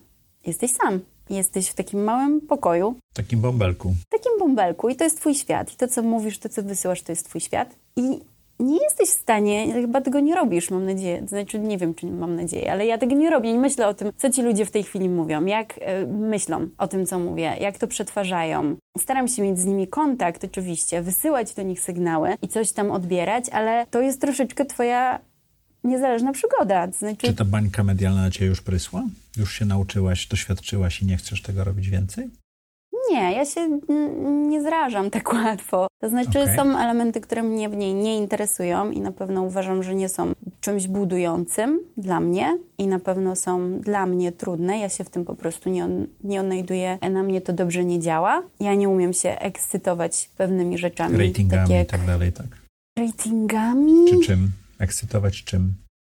B: jesteś sam. Jesteś w takim małym pokoju.
A: Takim bąbelku.
B: Takim bąbelku i to jest twój świat. I to, co mówisz, to, co wysyłasz, to jest twój świat. I nie jesteś w stanie, chyba tego nie robisz, mam nadzieję. Znaczy, nie wiem, czy mam nadzieję, ale ja tego nie robię. Nie myślę o tym, co ci ludzie w tej chwili mówią, jak y, myślą o tym, co mówię, jak to przetwarzają. Staram się mieć z nimi kontakt, oczywiście, wysyłać do nich sygnały i coś tam odbierać, ale to jest troszeczkę twoja niezależna przygoda.
A: Znaczy... Czy ta bańka medialna na ciebie już prysła? Już się nauczyłaś, doświadczyłaś i nie chcesz tego robić więcej?
B: Nie, ja się nie zrażam tak łatwo. To znaczy okay. są elementy, które mnie w niej nie interesują i na pewno uważam, że nie są czymś budującym dla mnie i na pewno są dla mnie trudne. Ja się w tym po prostu nie, nie odnajduję. Na mnie to dobrze nie działa. Ja nie umiem się ekscytować pewnymi rzeczami.
A: Ratingami tak jak... i tak dalej, tak?
B: Ratingami?
A: Czy czym? Ekscytować czym?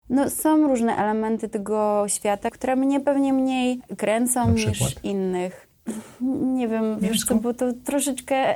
B: No, są różne elementy tego świata, które mnie pewnie mniej kręcą niż innych. Nie wiem, wiesz co, bo to troszeczkę...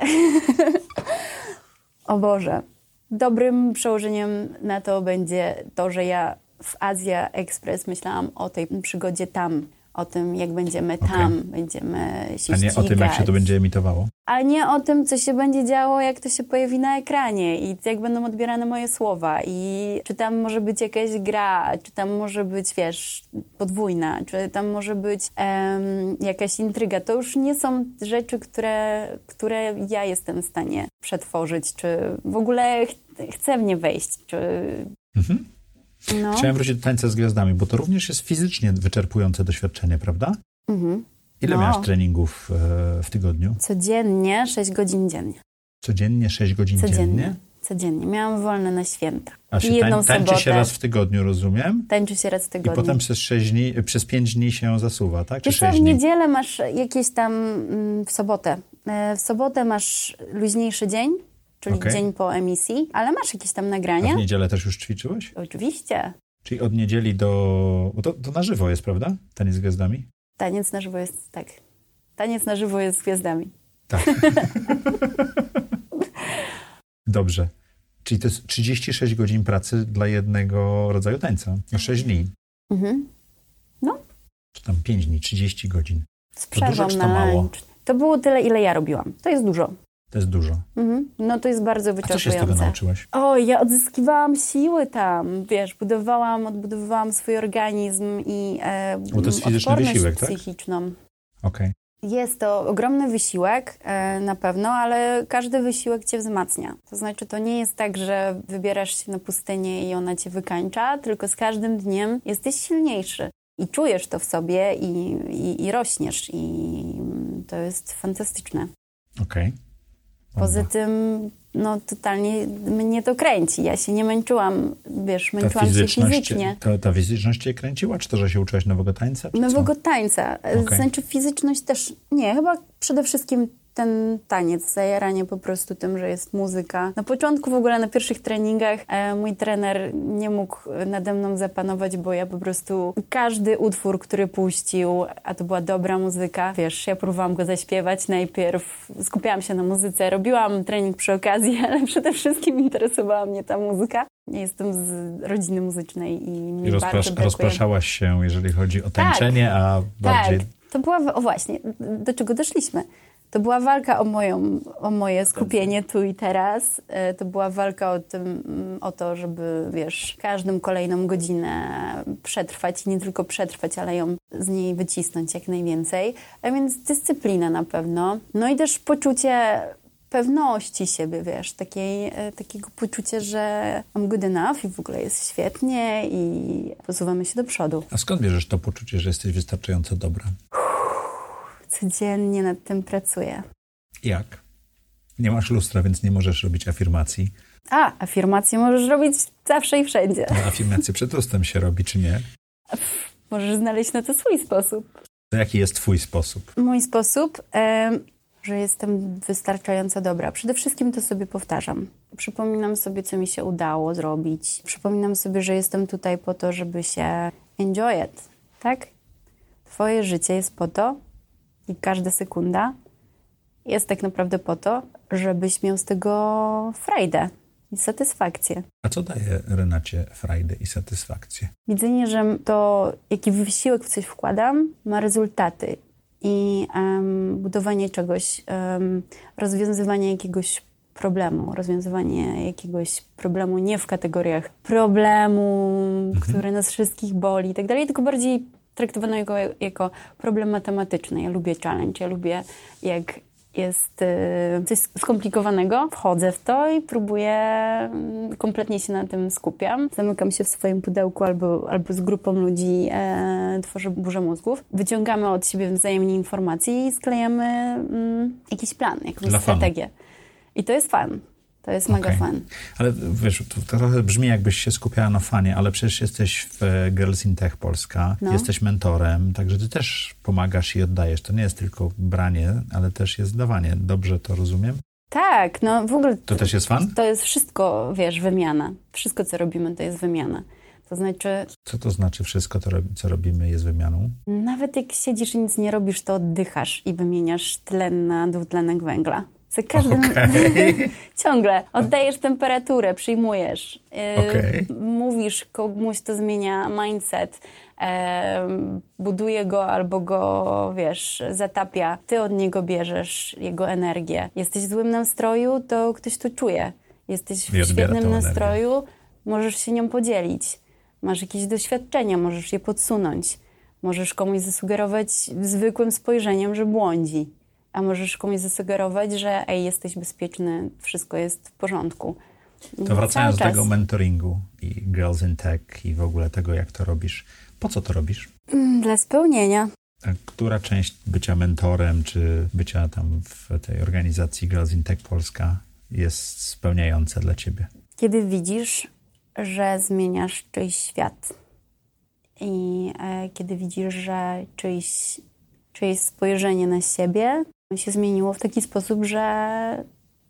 B: o Boże. Dobrym przełożeniem na to będzie to, że ja w Azja Express myślałam o tej przygodzie tam, o tym, jak będziemy tam, okay. będziemy się
A: A nie
B: ścigać.
A: o tym, jak się to będzie emitowało?
B: A nie o tym, co się będzie działo, jak to się pojawi na ekranie i jak będą odbierane moje słowa i czy tam może być jakaś gra, czy tam może być, wiesz, podwójna, czy tam może być um, jakaś intryga. To już nie są rzeczy, które, które ja jestem w stanie przetworzyć, czy w ogóle ch chcę w nie wejść, czy... Mhm.
A: No. Chciałem wrócić do tańca z gwiazdami, bo to również jest fizycznie wyczerpujące doświadczenie, prawda? Mhm. Ile no. miałaś treningów e, w tygodniu?
B: Codziennie 6 godzin dziennie.
A: Codziennie 6 godzin Codziennie. dziennie?
B: Codziennie. Miałam wolne na święta.
A: A się jedną tań, tańczy sobotę. się raz w tygodniu, rozumiem?
B: Tańczy się raz w tygodniu.
A: I potem przez, 6 dni, przez 5 dni się zasuwa, tak? Czy
B: Wiesz co, w niedzielę masz jakieś tam mm, w sobotę. E, w sobotę masz luźniejszy dzień, czyli okay. dzień po emisji, ale masz jakieś tam nagrania.
A: A w niedzielę też już ćwiczyłeś?
B: Oczywiście.
A: Czyli od niedzieli do... To, to na żywo jest, prawda? Taniec z gwiazdami?
B: Taniec na żywo jest, tak. Taniec na żywo jest z gwiazdami.
A: Tak. Dobrze. Czyli to jest 36 godzin pracy dla jednego rodzaju tańca. Na 6 dni. Mhm.
B: No.
A: Czy tam 5 dni, 30 godzin.
B: Z to dużo, czy to mało? To było tyle, ile ja robiłam. To jest dużo.
A: To jest dużo. Mhm.
B: No to jest bardzo wyczerpujące.
A: A co się z tego nauczyłaś?
B: O, ja odzyskiwałam siły tam, wiesz, budowałam, odbudowywałam swój organizm i e,
A: Bo to jest fizyczny wysiłek,
B: tak? psychiczną.
A: Okej.
B: Okay. Jest to ogromny wysiłek e, na pewno, ale każdy wysiłek cię wzmacnia. To znaczy, to nie jest tak, że wybierasz się na pustynię i ona cię wykańcza, tylko z każdym dniem jesteś silniejszy. I czujesz to w sobie i, i, i rośniesz. I to jest fantastyczne.
A: Okej. Okay.
B: Poza tym, no totalnie mnie to kręci. Ja się nie męczyłam, wiesz, męczyłam się fizycznie.
A: Ta, ta fizyczność cię kręciła, czy to, że się uczyłaś nowego tańca?
B: Nowego co? tańca. Okay. Znaczy fizyczność też, nie, chyba przede wszystkim ten taniec, zajaranie po prostu tym, że jest muzyka. Na początku w ogóle na pierwszych treningach e, mój trener nie mógł nade mną zapanować, bo ja po prostu każdy utwór, który puścił, a to była dobra muzyka, wiesz, ja próbowałam go zaśpiewać najpierw, skupiałam się na muzyce, robiłam trening przy okazji, ale przede wszystkim interesowała mnie ta muzyka. Jestem z rodziny muzycznej i I rozprasz,
A: rozpraszałaś się, jeżeli chodzi o tańczenie, tak, a bardziej... Tak.
B: To była, o właśnie, do czego doszliśmy. To była walka o, moją, o moje skupienie tu i teraz. E, to była walka o, tym, mm, o to, żeby, wiesz, każdą kolejną godzinę przetrwać i nie tylko przetrwać, ale ją z niej wycisnąć jak najwięcej. A więc dyscyplina na pewno. No i też poczucie pewności siebie, wiesz, takiej, e, takiego poczucia, że I'm good enough i w ogóle jest świetnie i posuwamy się do przodu.
A: A skąd bierzesz to poczucie, że jesteś wystarczająco dobra?
B: Codziennie nad tym pracuję.
A: Jak? Nie masz lustra, więc nie możesz robić afirmacji.
B: A, afirmacje możesz robić zawsze i wszędzie.
A: A afirmacje przed lustrem się robi, czy nie?
B: Możesz znaleźć na to swój sposób.
A: To jaki jest twój sposób?
B: Mój sposób, e, że jestem wystarczająco dobra. Przede wszystkim to sobie powtarzam. Przypominam sobie, co mi się udało zrobić. Przypominam sobie, że jestem tutaj po to, żeby się enjoy it, tak? Twoje życie jest po to, i każda sekunda jest tak naprawdę po to, żebyś miał z tego frajdę i satysfakcję.
A: A co daje Renacie frajdę i satysfakcję?
B: Widzenie, że to, jaki wysiłek w coś wkładam, ma rezultaty i um, budowanie czegoś, um, rozwiązywanie jakiegoś problemu, rozwiązywanie jakiegoś problemu nie w kategoriach problemu, mhm. który nas wszystkich boli i tak dalej, tylko bardziej traktowana jako, jako problem matematyczny. Ja lubię challenge, ja lubię jak, jest y, coś skomplikowanego, wchodzę w to i próbuję, mm, kompletnie się na tym skupiam. Zamykam się w swoim pudełku albo, albo z grupą ludzi e, tworzę burzę mózgów. Wyciągamy od siebie wzajemnie informacje i sklejamy mm, jakiś plan, jakąś strategię. I to jest fan. To jest mega okay. fan.
A: Ale wiesz, to, trochę brzmi jakbyś się skupiała na fanie, ale przecież jesteś w Girls in Tech Polska, no. jesteś mentorem, także ty też pomagasz i oddajesz. To nie jest tylko branie, ale też jest dawanie. Dobrze to rozumiem?
B: Tak, no w ogóle...
A: To też jest fan?
B: To jest wszystko, wiesz, wymiana. Wszystko, co robimy, to jest wymiana. To znaczy...
A: Co to znaczy wszystko, to, co robimy, jest wymianą?
B: Nawet jak siedzisz i nic nie robisz, to oddychasz i wymieniasz tlen na dwutlenek węgla. Za każdym... Okay. Ciągle. Oddajesz temperaturę, przyjmujesz. Y, okay. Mówisz komuś, to zmienia mindset. buduje go albo go, wiesz, zatapia. Ty od niego bierzesz jego energię. Jesteś w złym nastroju, to ktoś to czuje. Jesteś w świetnym nastroju, możesz się nią podzielić. Masz jakieś doświadczenia, możesz je podsunąć. Możesz komuś zasugerować zwykłym spojrzeniem, że błądzi a możesz komuś zasugerować, że ej, jesteś bezpieczny, wszystko jest w porządku.
A: To wracając do tego mentoringu i Girls in Tech i w ogóle tego, jak to robisz. Po co to robisz?
B: Mm, dla spełnienia.
A: A która część bycia mentorem, czy bycia tam w tej organizacji Girls in Tech Polska jest spełniająca dla ciebie?
B: Kiedy widzisz, że zmieniasz czyjś świat i e, kiedy widzisz, że czyjś, czyjeś spojrzenie na siebie się zmieniło w taki sposób, że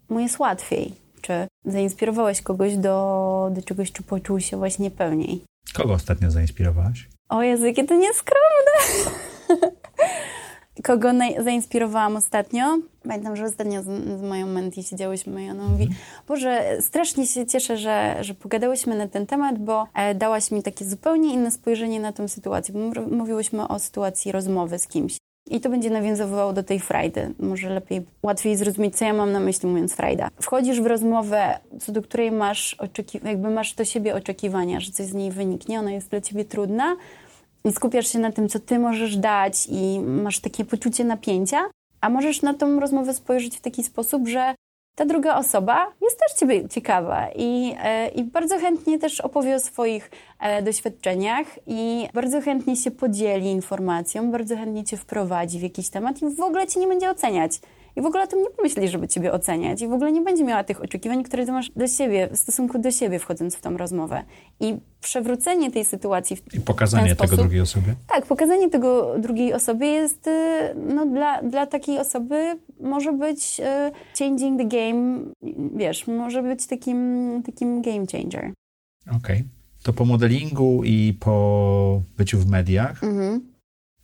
B: mu jest łatwiej. Czy zainspirowałeś kogoś do, do czegoś, czy poczuł się właśnie pełniej?
A: Kogo ostatnio zainspirowałaś?
B: O Jezu, jakie to nieskromne! Kogo zainspirowałam ostatnio? Pamiętam, że ostatnio z, z moją menti siedziałyśmy i ona mówi, mhm. Boże, strasznie się cieszę, że, że pogadałyśmy na ten temat, bo e, dałaś mi takie zupełnie inne spojrzenie na tę sytuację. Bo mówiłyśmy o sytuacji rozmowy z kimś. I to będzie nawiązywało do tej frajdy. Może lepiej, łatwiej zrozumieć, co ja mam na myśli mówiąc frajda. Wchodzisz w rozmowę, co do której masz, jakby masz do siebie oczekiwania, że coś z niej wyniknie, ona jest dla ciebie trudna i skupiasz się na tym, co ty możesz dać i masz takie poczucie napięcia, a możesz na tą rozmowę spojrzeć w taki sposób, że ta druga osoba jest też ciebie ciekawa i, e, i bardzo chętnie też opowie o swoich e, doświadczeniach i bardzo chętnie się podzieli informacją, bardzo chętnie cię wprowadzi w jakiś temat i w ogóle cię nie będzie oceniać i w ogóle o tym nie pomyśli, żeby ciebie oceniać i w ogóle nie będzie miała tych oczekiwań, które ty masz do siebie, w stosunku do siebie wchodząc w tą rozmowę. I przewrócenie tej sytuacji w
A: I pokazanie tego drugiej osobie?
B: Tak, pokazanie tego drugiej osobie jest, y, no dla, dla takiej osoby może być y, changing the game, wiesz, może być takim, takim game changer.
A: Okej. Okay. To po modelingu i po byciu w mediach, mhm.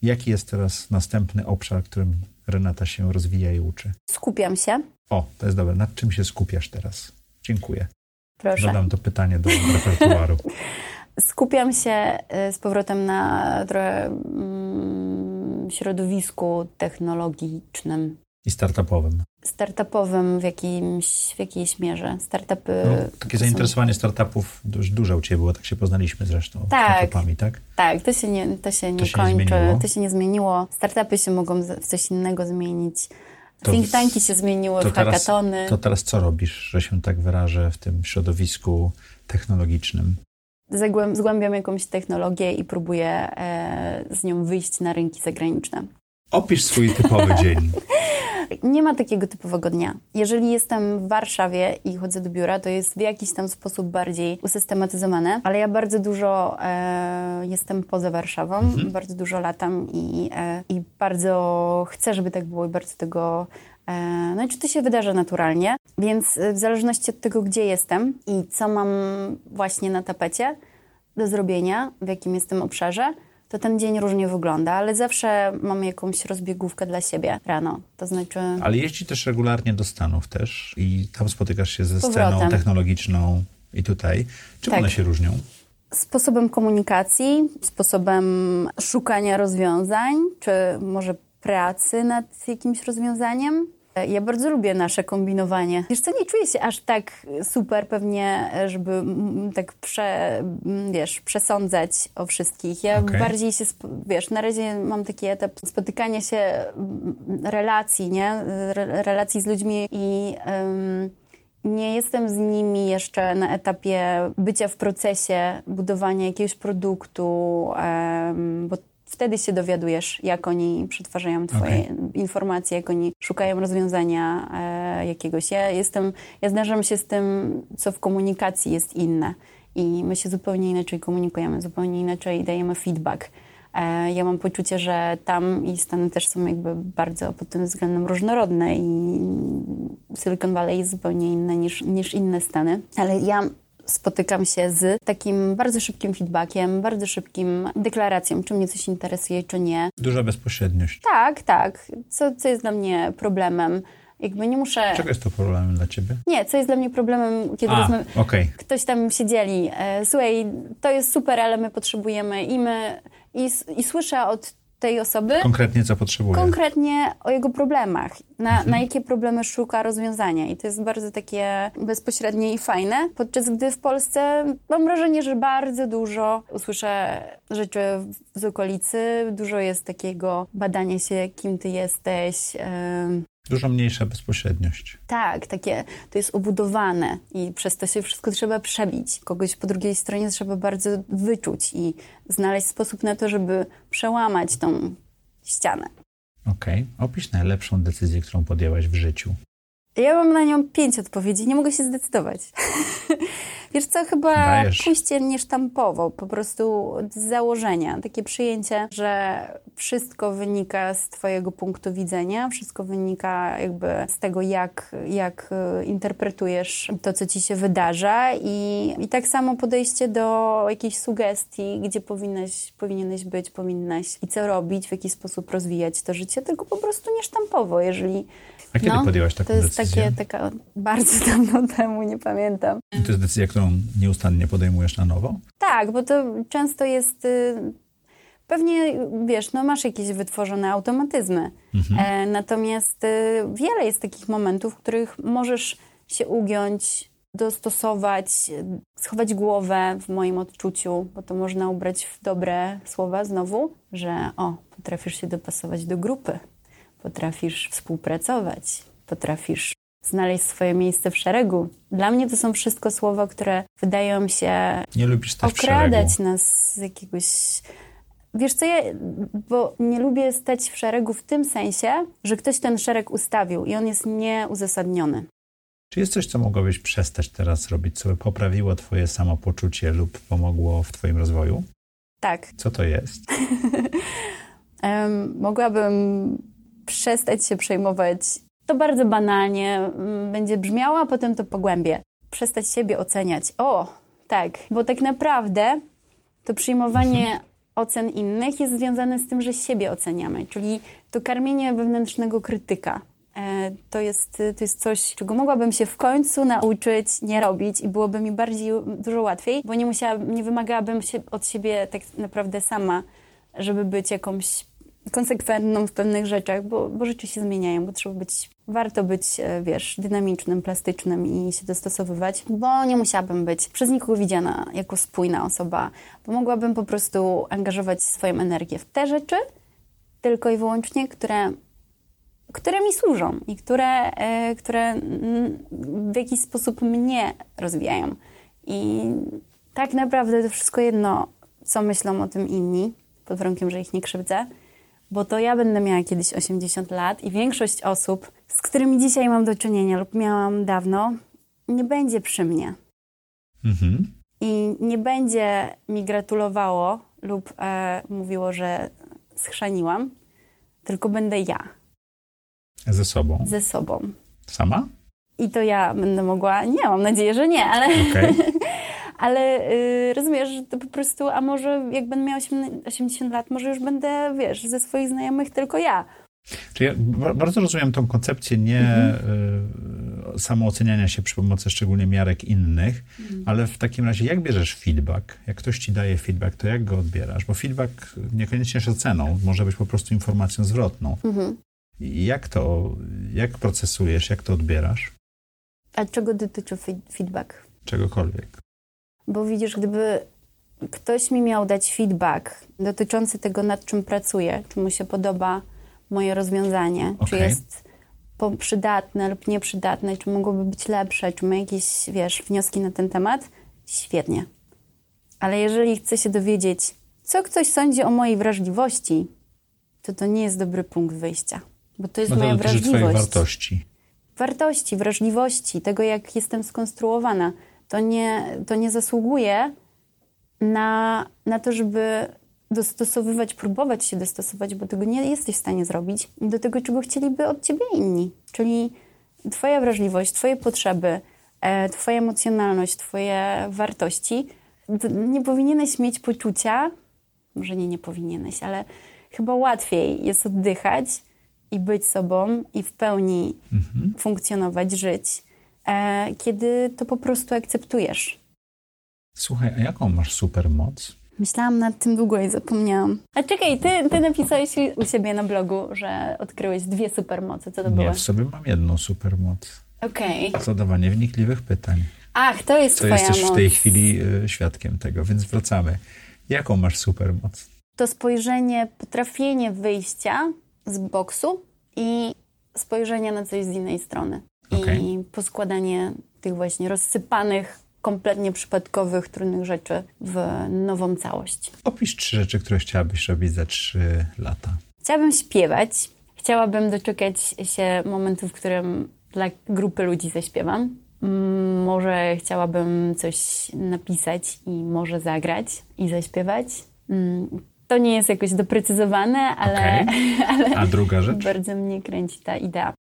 A: jaki jest teraz następny obszar, którym Renata się rozwija i uczy?
B: Skupiam się.
A: O, to jest dobre. Nad czym się skupiasz teraz? Dziękuję.
B: Proszę.
A: Dodam to pytanie do repertuaru.
B: Skupiam się y, z powrotem na trochę mm, środowisku technologicznym.
A: I startupowym.
B: Startupowym w, jakimś, w jakiejś mierze. Startupy.
A: No, takie zainteresowanie są... startupów dość duże u Ciebie było, tak się poznaliśmy zresztą.
B: Tak.
A: Startupami, tak?
B: Tak, to się nie, to się nie to się kończy, nie to się nie zmieniło. Startupy się mogą w coś innego zmienić. To Think tanki się zmieniły w teraz, hackatony.
A: To teraz co robisz, że się tak wyrażę, w tym środowisku technologicznym?
B: Zgłębiam jakąś technologię i próbuję e, z nią wyjść na rynki zagraniczne.
A: Opisz swój typowy dzień.
B: Nie ma takiego typowego dnia. Jeżeli jestem w Warszawie i chodzę do biura, to jest w jakiś tam sposób bardziej usystematyzowane, ale ja bardzo dużo e, jestem poza Warszawą, mhm. bardzo dużo latam i, e, i bardzo chcę, żeby tak było i bardzo tego e, no i czy to się wydarza naturalnie, więc w zależności od tego, gdzie jestem i co mam właśnie na tapecie do zrobienia, w jakim jestem obszarze, to ten dzień różnie wygląda, ale zawsze mam jakąś rozbiegówkę dla siebie rano. To znaczy.
A: Ale jeździ też regularnie do Stanów też i tam spotykasz się ze sceną technologiczną i tutaj. Czym tak. one się różnią?
B: Sposobem komunikacji, sposobem szukania rozwiązań, czy może pracy nad jakimś rozwiązaniem. Ja bardzo lubię nasze kombinowanie. Wiesz co, nie czuję się aż tak super pewnie, żeby tak prze, wiesz, przesądzać o wszystkich. Ja
A: Okej.
B: bardziej się, wiesz, na razie mam taki etap spotykania się, relacji, nie? Re- relacji z ludźmi i em, nie jestem z nimi jeszcze na etapie bycia w procesie budowania jakiegoś produktu, em, bo wtedy się dowiadujesz, jak oni przetwarzają twoje informacje, jak oni szukają rozwiązania e, jakiegoś. Ja jestem, ja zdarzam się z tym, co w komunikacji jest inne i my się zupełnie inaczej komunikujemy, zupełnie inaczej dajemy feedback. E, Ja mam poczucie, że tam i Stany też są jakby bardzo pod tym względem różnorodne i Silicon Valley jest zupełnie inne niż, niż inne Stany. Ale ja spotykam się z takim bardzo szybkim feedbackiem, bardzo szybkim deklaracją, czy mnie coś interesuje, czy nie.
A: Duża bezpośredniość.
B: Tak, tak. Co, co jest dla mnie problemem? Jakby nie muszę...
A: Czego jest to problemem dla ciebie?
B: Nie, co jest dla mnie problemem, kiedy
A: A,
B: rozmawiam
A: okej.
B: ktoś tam się dzieli. E, Słuchaj, to jest super, ale my potrzebujemy i my... I, i słyszę od tej osoby.
A: Konkretnie co potrzebuję.
B: konkretnie o jego problemach, na, na jakie problemy szuka rozwiązania. I to jest bardzo takie bezpośrednie i fajne, podczas gdy w Polsce mam wrażenie, że bardzo dużo usłyszę rzeczy z okolicy, dużo jest takiego badania się, kim ty jesteś,
A: Dużo mniejsza bezpośredniość.
B: tak, takie, to jest obudowane i przez to się wszystko trzeba przebić. Kogoś po drugiej stronie trzeba bardzo wyczuć i znaleźć sposób na to, żeby przełamać tą ścianę.
A: Okej. Opisz najlepszą decyzję, którą podjęłaś w życiu.
B: Ja mam na nią pięć odpowiedzi, nie mogę się zdecydować. Wiesz co, chyba
A: Dajesz.
B: pójście niesztampowo, po prostu z założenia. Takie przyjęcie, że wszystko wynika z twojego punktu widzenia, wszystko wynika jakby z tego, jak, jak y, interpretujesz to, co ci się wydarza i, i tak samo podejście do jakiejś sugestii, gdzie powinnaś, powinieneś być, powinnaś i co robić, w jaki sposób rozwijać to życie, tylko po prostu niesztampowo, jeżeli
A: A kiedy podjęłaś taką
B: No, to jest
A: decyzję?
B: takie, taka bardzo dawno temu, nie pamiętam.
A: I to jest decyzja, którą nieustannie podejmujesz na nowo?
B: Tak, bo to często jest. y, Pewnie wiesz, no masz jakieś wytworzone automatyzmy. E, natomiast y, wiele jest takich momentów, w których możesz się ugiąć, dostosować, schować głowę w moim odczuciu, bo to można ubrać w dobre słowa znowu, że o, potrafisz się dopasować do grupy, potrafisz współpracować, potrafisz znaleźć swoje miejsce w szeregu. Dla mnie to są wszystko słowa, które wydają się
A: Nie lubisz stać
B: okradać nas z jakiegoś. Wiesz co, ja, bo nie lubię stać w szeregu w tym sensie, że ktoś ten szereg ustawił i on jest nieuzasadniony.
A: Czy jest coś, co mogłabyś przestać teraz robić, co by poprawiło twoje samopoczucie lub pomogło w twoim rozwoju?
B: Tak,
A: Co to jest?
B: em, mogłabym przestać się przejmować. To bardzo banalnie mm, będzie brzmiało, a potem to pogłębię. Przestać siebie oceniać. O, tak, bo tak naprawdę to przyjmowanie ocen innych jest związane z tym, że siebie oceniamy, czyli to karmienie wewnętrznego krytyka. E, To jest, to jest coś, czego mogłabym się w końcu nauczyć nie robić i byłoby mi bardziej, dużo łatwiej, bo nie musiałabym, nie wymagałabym się od siebie tak naprawdę sama, żeby być jakąś konsekwentną w pewnych rzeczach, bo, bo rzeczy się zmieniają, bo trzeba być, warto być, e, wiesz, dynamicznym, plastycznym i się dostosowywać, bo nie musiałabym być przez nikogo widziana jako spójna osoba, bo mogłabym po prostu angażować swoją energię w te rzeczy, tylko i wyłącznie, które, które mi służą i które, e, które w jakiś sposób mnie rozwijają. I tak naprawdę to wszystko jedno, co myślą o tym inni, pod warunkiem, że ich nie krzywdzę, bo to ja będę miała kiedyś 80 lat i większość osób, z którymi dzisiaj mam do czynienia lub miałam dawno, nie będzie przy mnie.
A: Mhm.
B: I nie będzie mi gratulowało lub e, mówiło, że schrzaniłam, tylko będę ja
A: Ze sobą.
B: ze sobą.
A: Sama?
B: I to ja będę mogła, nie, mam nadzieję, że nie, ale,
A: Okej.
B: ale y, rozumiesz, że to po prostu, a może jak będę miała 80 lat, może już będę, wiesz, ze swoich znajomych tylko ja.
A: Czy ja ba- bardzo rozumiem tą koncepcję nie
B: Mhm.
A: y, samooceniania się przy pomocy szczególnie miarek innych,
B: Mhm.
A: ale w takim razie jak bierzesz feedback? Jak ktoś ci daje feedback, to jak go odbierasz? Bo feedback niekoniecznie jest oceną, może być po prostu informacją zwrotną.
B: Mhm.
A: Jak to, jak procesujesz, jak to odbierasz?
B: A czego dotyczy feedback?
A: Czegokolwiek.
B: Bo widzisz, gdyby ktoś mi miał dać feedback dotyczący tego, nad czym pracuję, czy mu się podoba moje rozwiązanie, okay. czy jest przydatne lub nieprzydatne, czy mogłoby być lepsze, czy ma jakieś, wiesz, wnioski na ten temat, świetnie. Ale jeżeli chce się dowiedzieć, co ktoś sądzi o mojej wrażliwości, to to nie jest dobry punkt wyjścia. Bo to jest
A: no to
B: moja wrażliwość.
A: wartości.
B: Wartości, wrażliwości, tego jak jestem skonstruowana. To nie, to nie zasługuje na, na to, żeby dostosowywać, próbować się dostosować, bo tego nie jesteś w stanie zrobić, do tego, czego chcieliby od ciebie inni. Czyli twoja wrażliwość, twoje potrzeby, e, twoja emocjonalność, twoje wartości. Nie powinieneś mieć poczucia, może nie, nie powinieneś, ale chyba łatwiej jest oddychać i być sobą i w pełni mhm. funkcjonować, żyć, kiedy to po prostu akceptujesz.
A: Słuchaj, a jaką masz supermoc?
B: Myślałam nad tym długo i zapomniałam. A czekaj, ty, ty napisałeś u siebie na blogu, że odkryłeś dwie supermoce. Co to było?
A: Ja w sobie mam jedną supermoc.
B: Okej. Okay.
A: Zadawanie wnikliwych pytań.
B: Ach, to jest
A: Co
B: twoja
A: jesteś
B: moc.
A: w tej chwili y, świadkiem tego, więc wracamy. Jaką masz supermoc?
B: To spojrzenie, potrafienie wyjścia z boksu i spojrzenie na coś z innej strony. Okay. I poskładanie tych właśnie rozsypanych kompletnie przypadkowych, trudnych rzeczy w nową całość.
A: Opisz trzy rzeczy, które chciałabyś robić za trzy lata.
B: Chciałabym śpiewać. Chciałabym doczekać się momentu, w którym dla grupy ludzi zaśpiewam. Mm, może chciałabym coś napisać i może zagrać i zaśpiewać. Mm, to nie jest jakoś doprecyzowane, ale, okay. ale
A: A druga rzecz?
B: bardzo mnie kręci ta idea.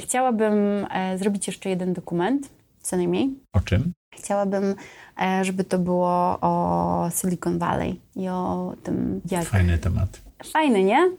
B: Chciałabym e, zrobić jeszcze jeden dokument, co najmniej.
A: O czym?
B: Chciałabym, e, żeby to było o Silicon Valley i o tym, jak...
A: Fajny temat.
B: Fajny, nie?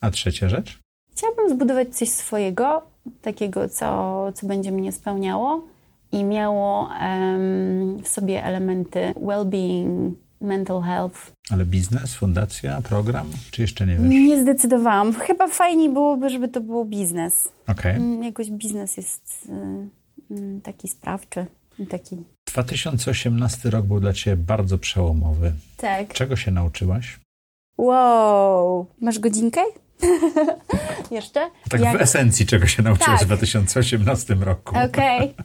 A: A trzecia rzecz?
B: Chciałabym zbudować coś swojego, takiego, co, co będzie mnie spełniało i miało um, w sobie elementy well-being, mental health.
A: Ale biznes, fundacja, program, czy jeszcze nie wiesz?
B: Nie zdecydowałam. Chyba fajniej byłoby, żeby to było biznes.
A: Okej. Okay.
B: Jakoś biznes jest y, y, taki sprawczy. Taki.
A: 2018 rok był dla Ciebie bardzo przełomowy.
B: Tak.
A: Czego się nauczyłaś?
B: Wow. Masz godzinkę? Jeszcze?
A: Tak Jak... w esencji, czego się nauczyłaś tak. w 2018 roku.
B: Okej.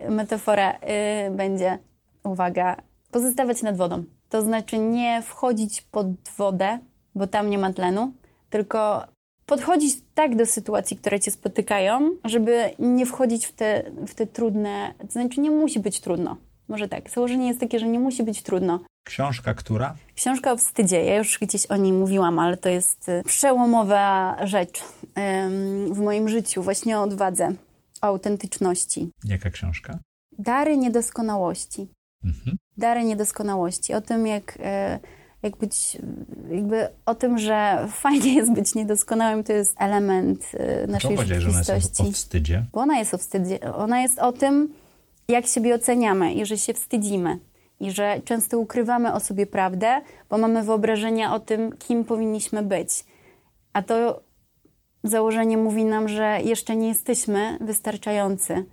B: Okay. Metafora y, będzie, uwaga, pozostawać nad wodą. To znaczy nie wchodzić pod wodę, bo tam nie ma tlenu, tylko podchodzić tak do sytuacji, które cię spotykają, żeby nie wchodzić w te, w te trudne, to znaczy nie musi być trudno. Może tak, założenie jest takie, że nie musi być trudno.
A: Książka która?
B: Książka o wstydzie. Ja już gdzieś o niej mówiłam, ale to jest y, przełomowa rzecz w moim życiu, właśnie o odwadze, o autentyczności.
A: Jaka książka?
B: Dary niedoskonałości. Mhm. Dary niedoskonałości. O tym, jak e, jak być, jakby o tym, że fajnie jest być niedoskonałym, to jest element y, naszej
A: rzeczywistości. że ona jest o wstydzie?
B: Bo ona jest o wstydzie. Ona jest o tym, jak siebie oceniamy i że się wstydzimy. I że często ukrywamy o sobie prawdę, bo mamy wyobrażenia o tym, kim powinniśmy być. A to założenie mówi nam, że jeszcze nie jesteśmy wystarczający,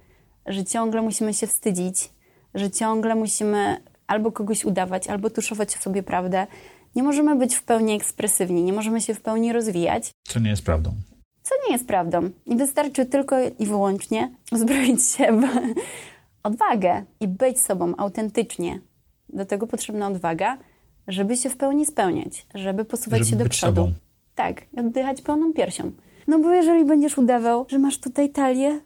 B: że ciągle musimy się wstydzić, że ciągle musimy albo kogoś udawać, albo tuszować w sobie prawdę. Nie możemy być w pełni ekspresywni, nie możemy się w pełni rozwijać.
A: Co nie jest prawdą.
B: Co nie jest prawdą. I wystarczy tylko i wyłącznie uzbroić się w odwagę i być sobą autentycznie. Do tego potrzebna odwaga, żeby się w pełni spełniać, żeby posuwać
A: żeby
B: się do przodu.
A: Sobą.
B: Tak, oddychać pełną piersią. No bo jeżeli będziesz udawał, że masz tutaj talię,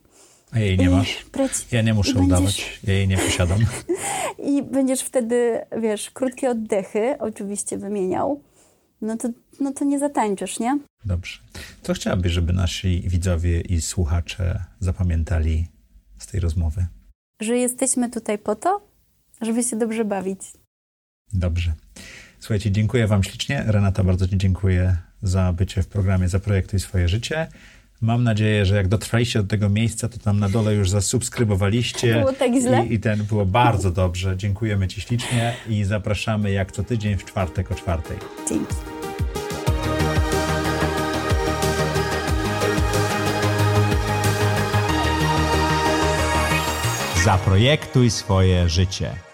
A: a jej nie masz? Ja nie muszę będziesz... udawać, ja jej nie posiadam.
B: I będziesz wtedy, wiesz, krótkie oddechy oczywiście wymieniał, no to, no to nie zatańczysz, nie?
A: Dobrze. Co chciałabyś, żeby nasi widzowie i słuchacze zapamiętali z tej rozmowy?
B: Że jesteśmy tutaj po to, żeby się dobrze bawić.
A: Dobrze. Słuchajcie, dziękuję Wam ślicznie. Renata, bardzo Ci dziękuję za bycie w programie Zaprojektuj swoje życie. Mam nadzieję, że jak dotrwaliście do tego miejsca, to tam na dole już zasubskrybowaliście.
B: Było tak źle.
A: I, I, ten było bardzo dobrze. Dziękujemy Ci ślicznie i zapraszamy jak co tydzień w czwartek o czwartej.
B: Dzięki.
A: Zaprojektuj swoje życie.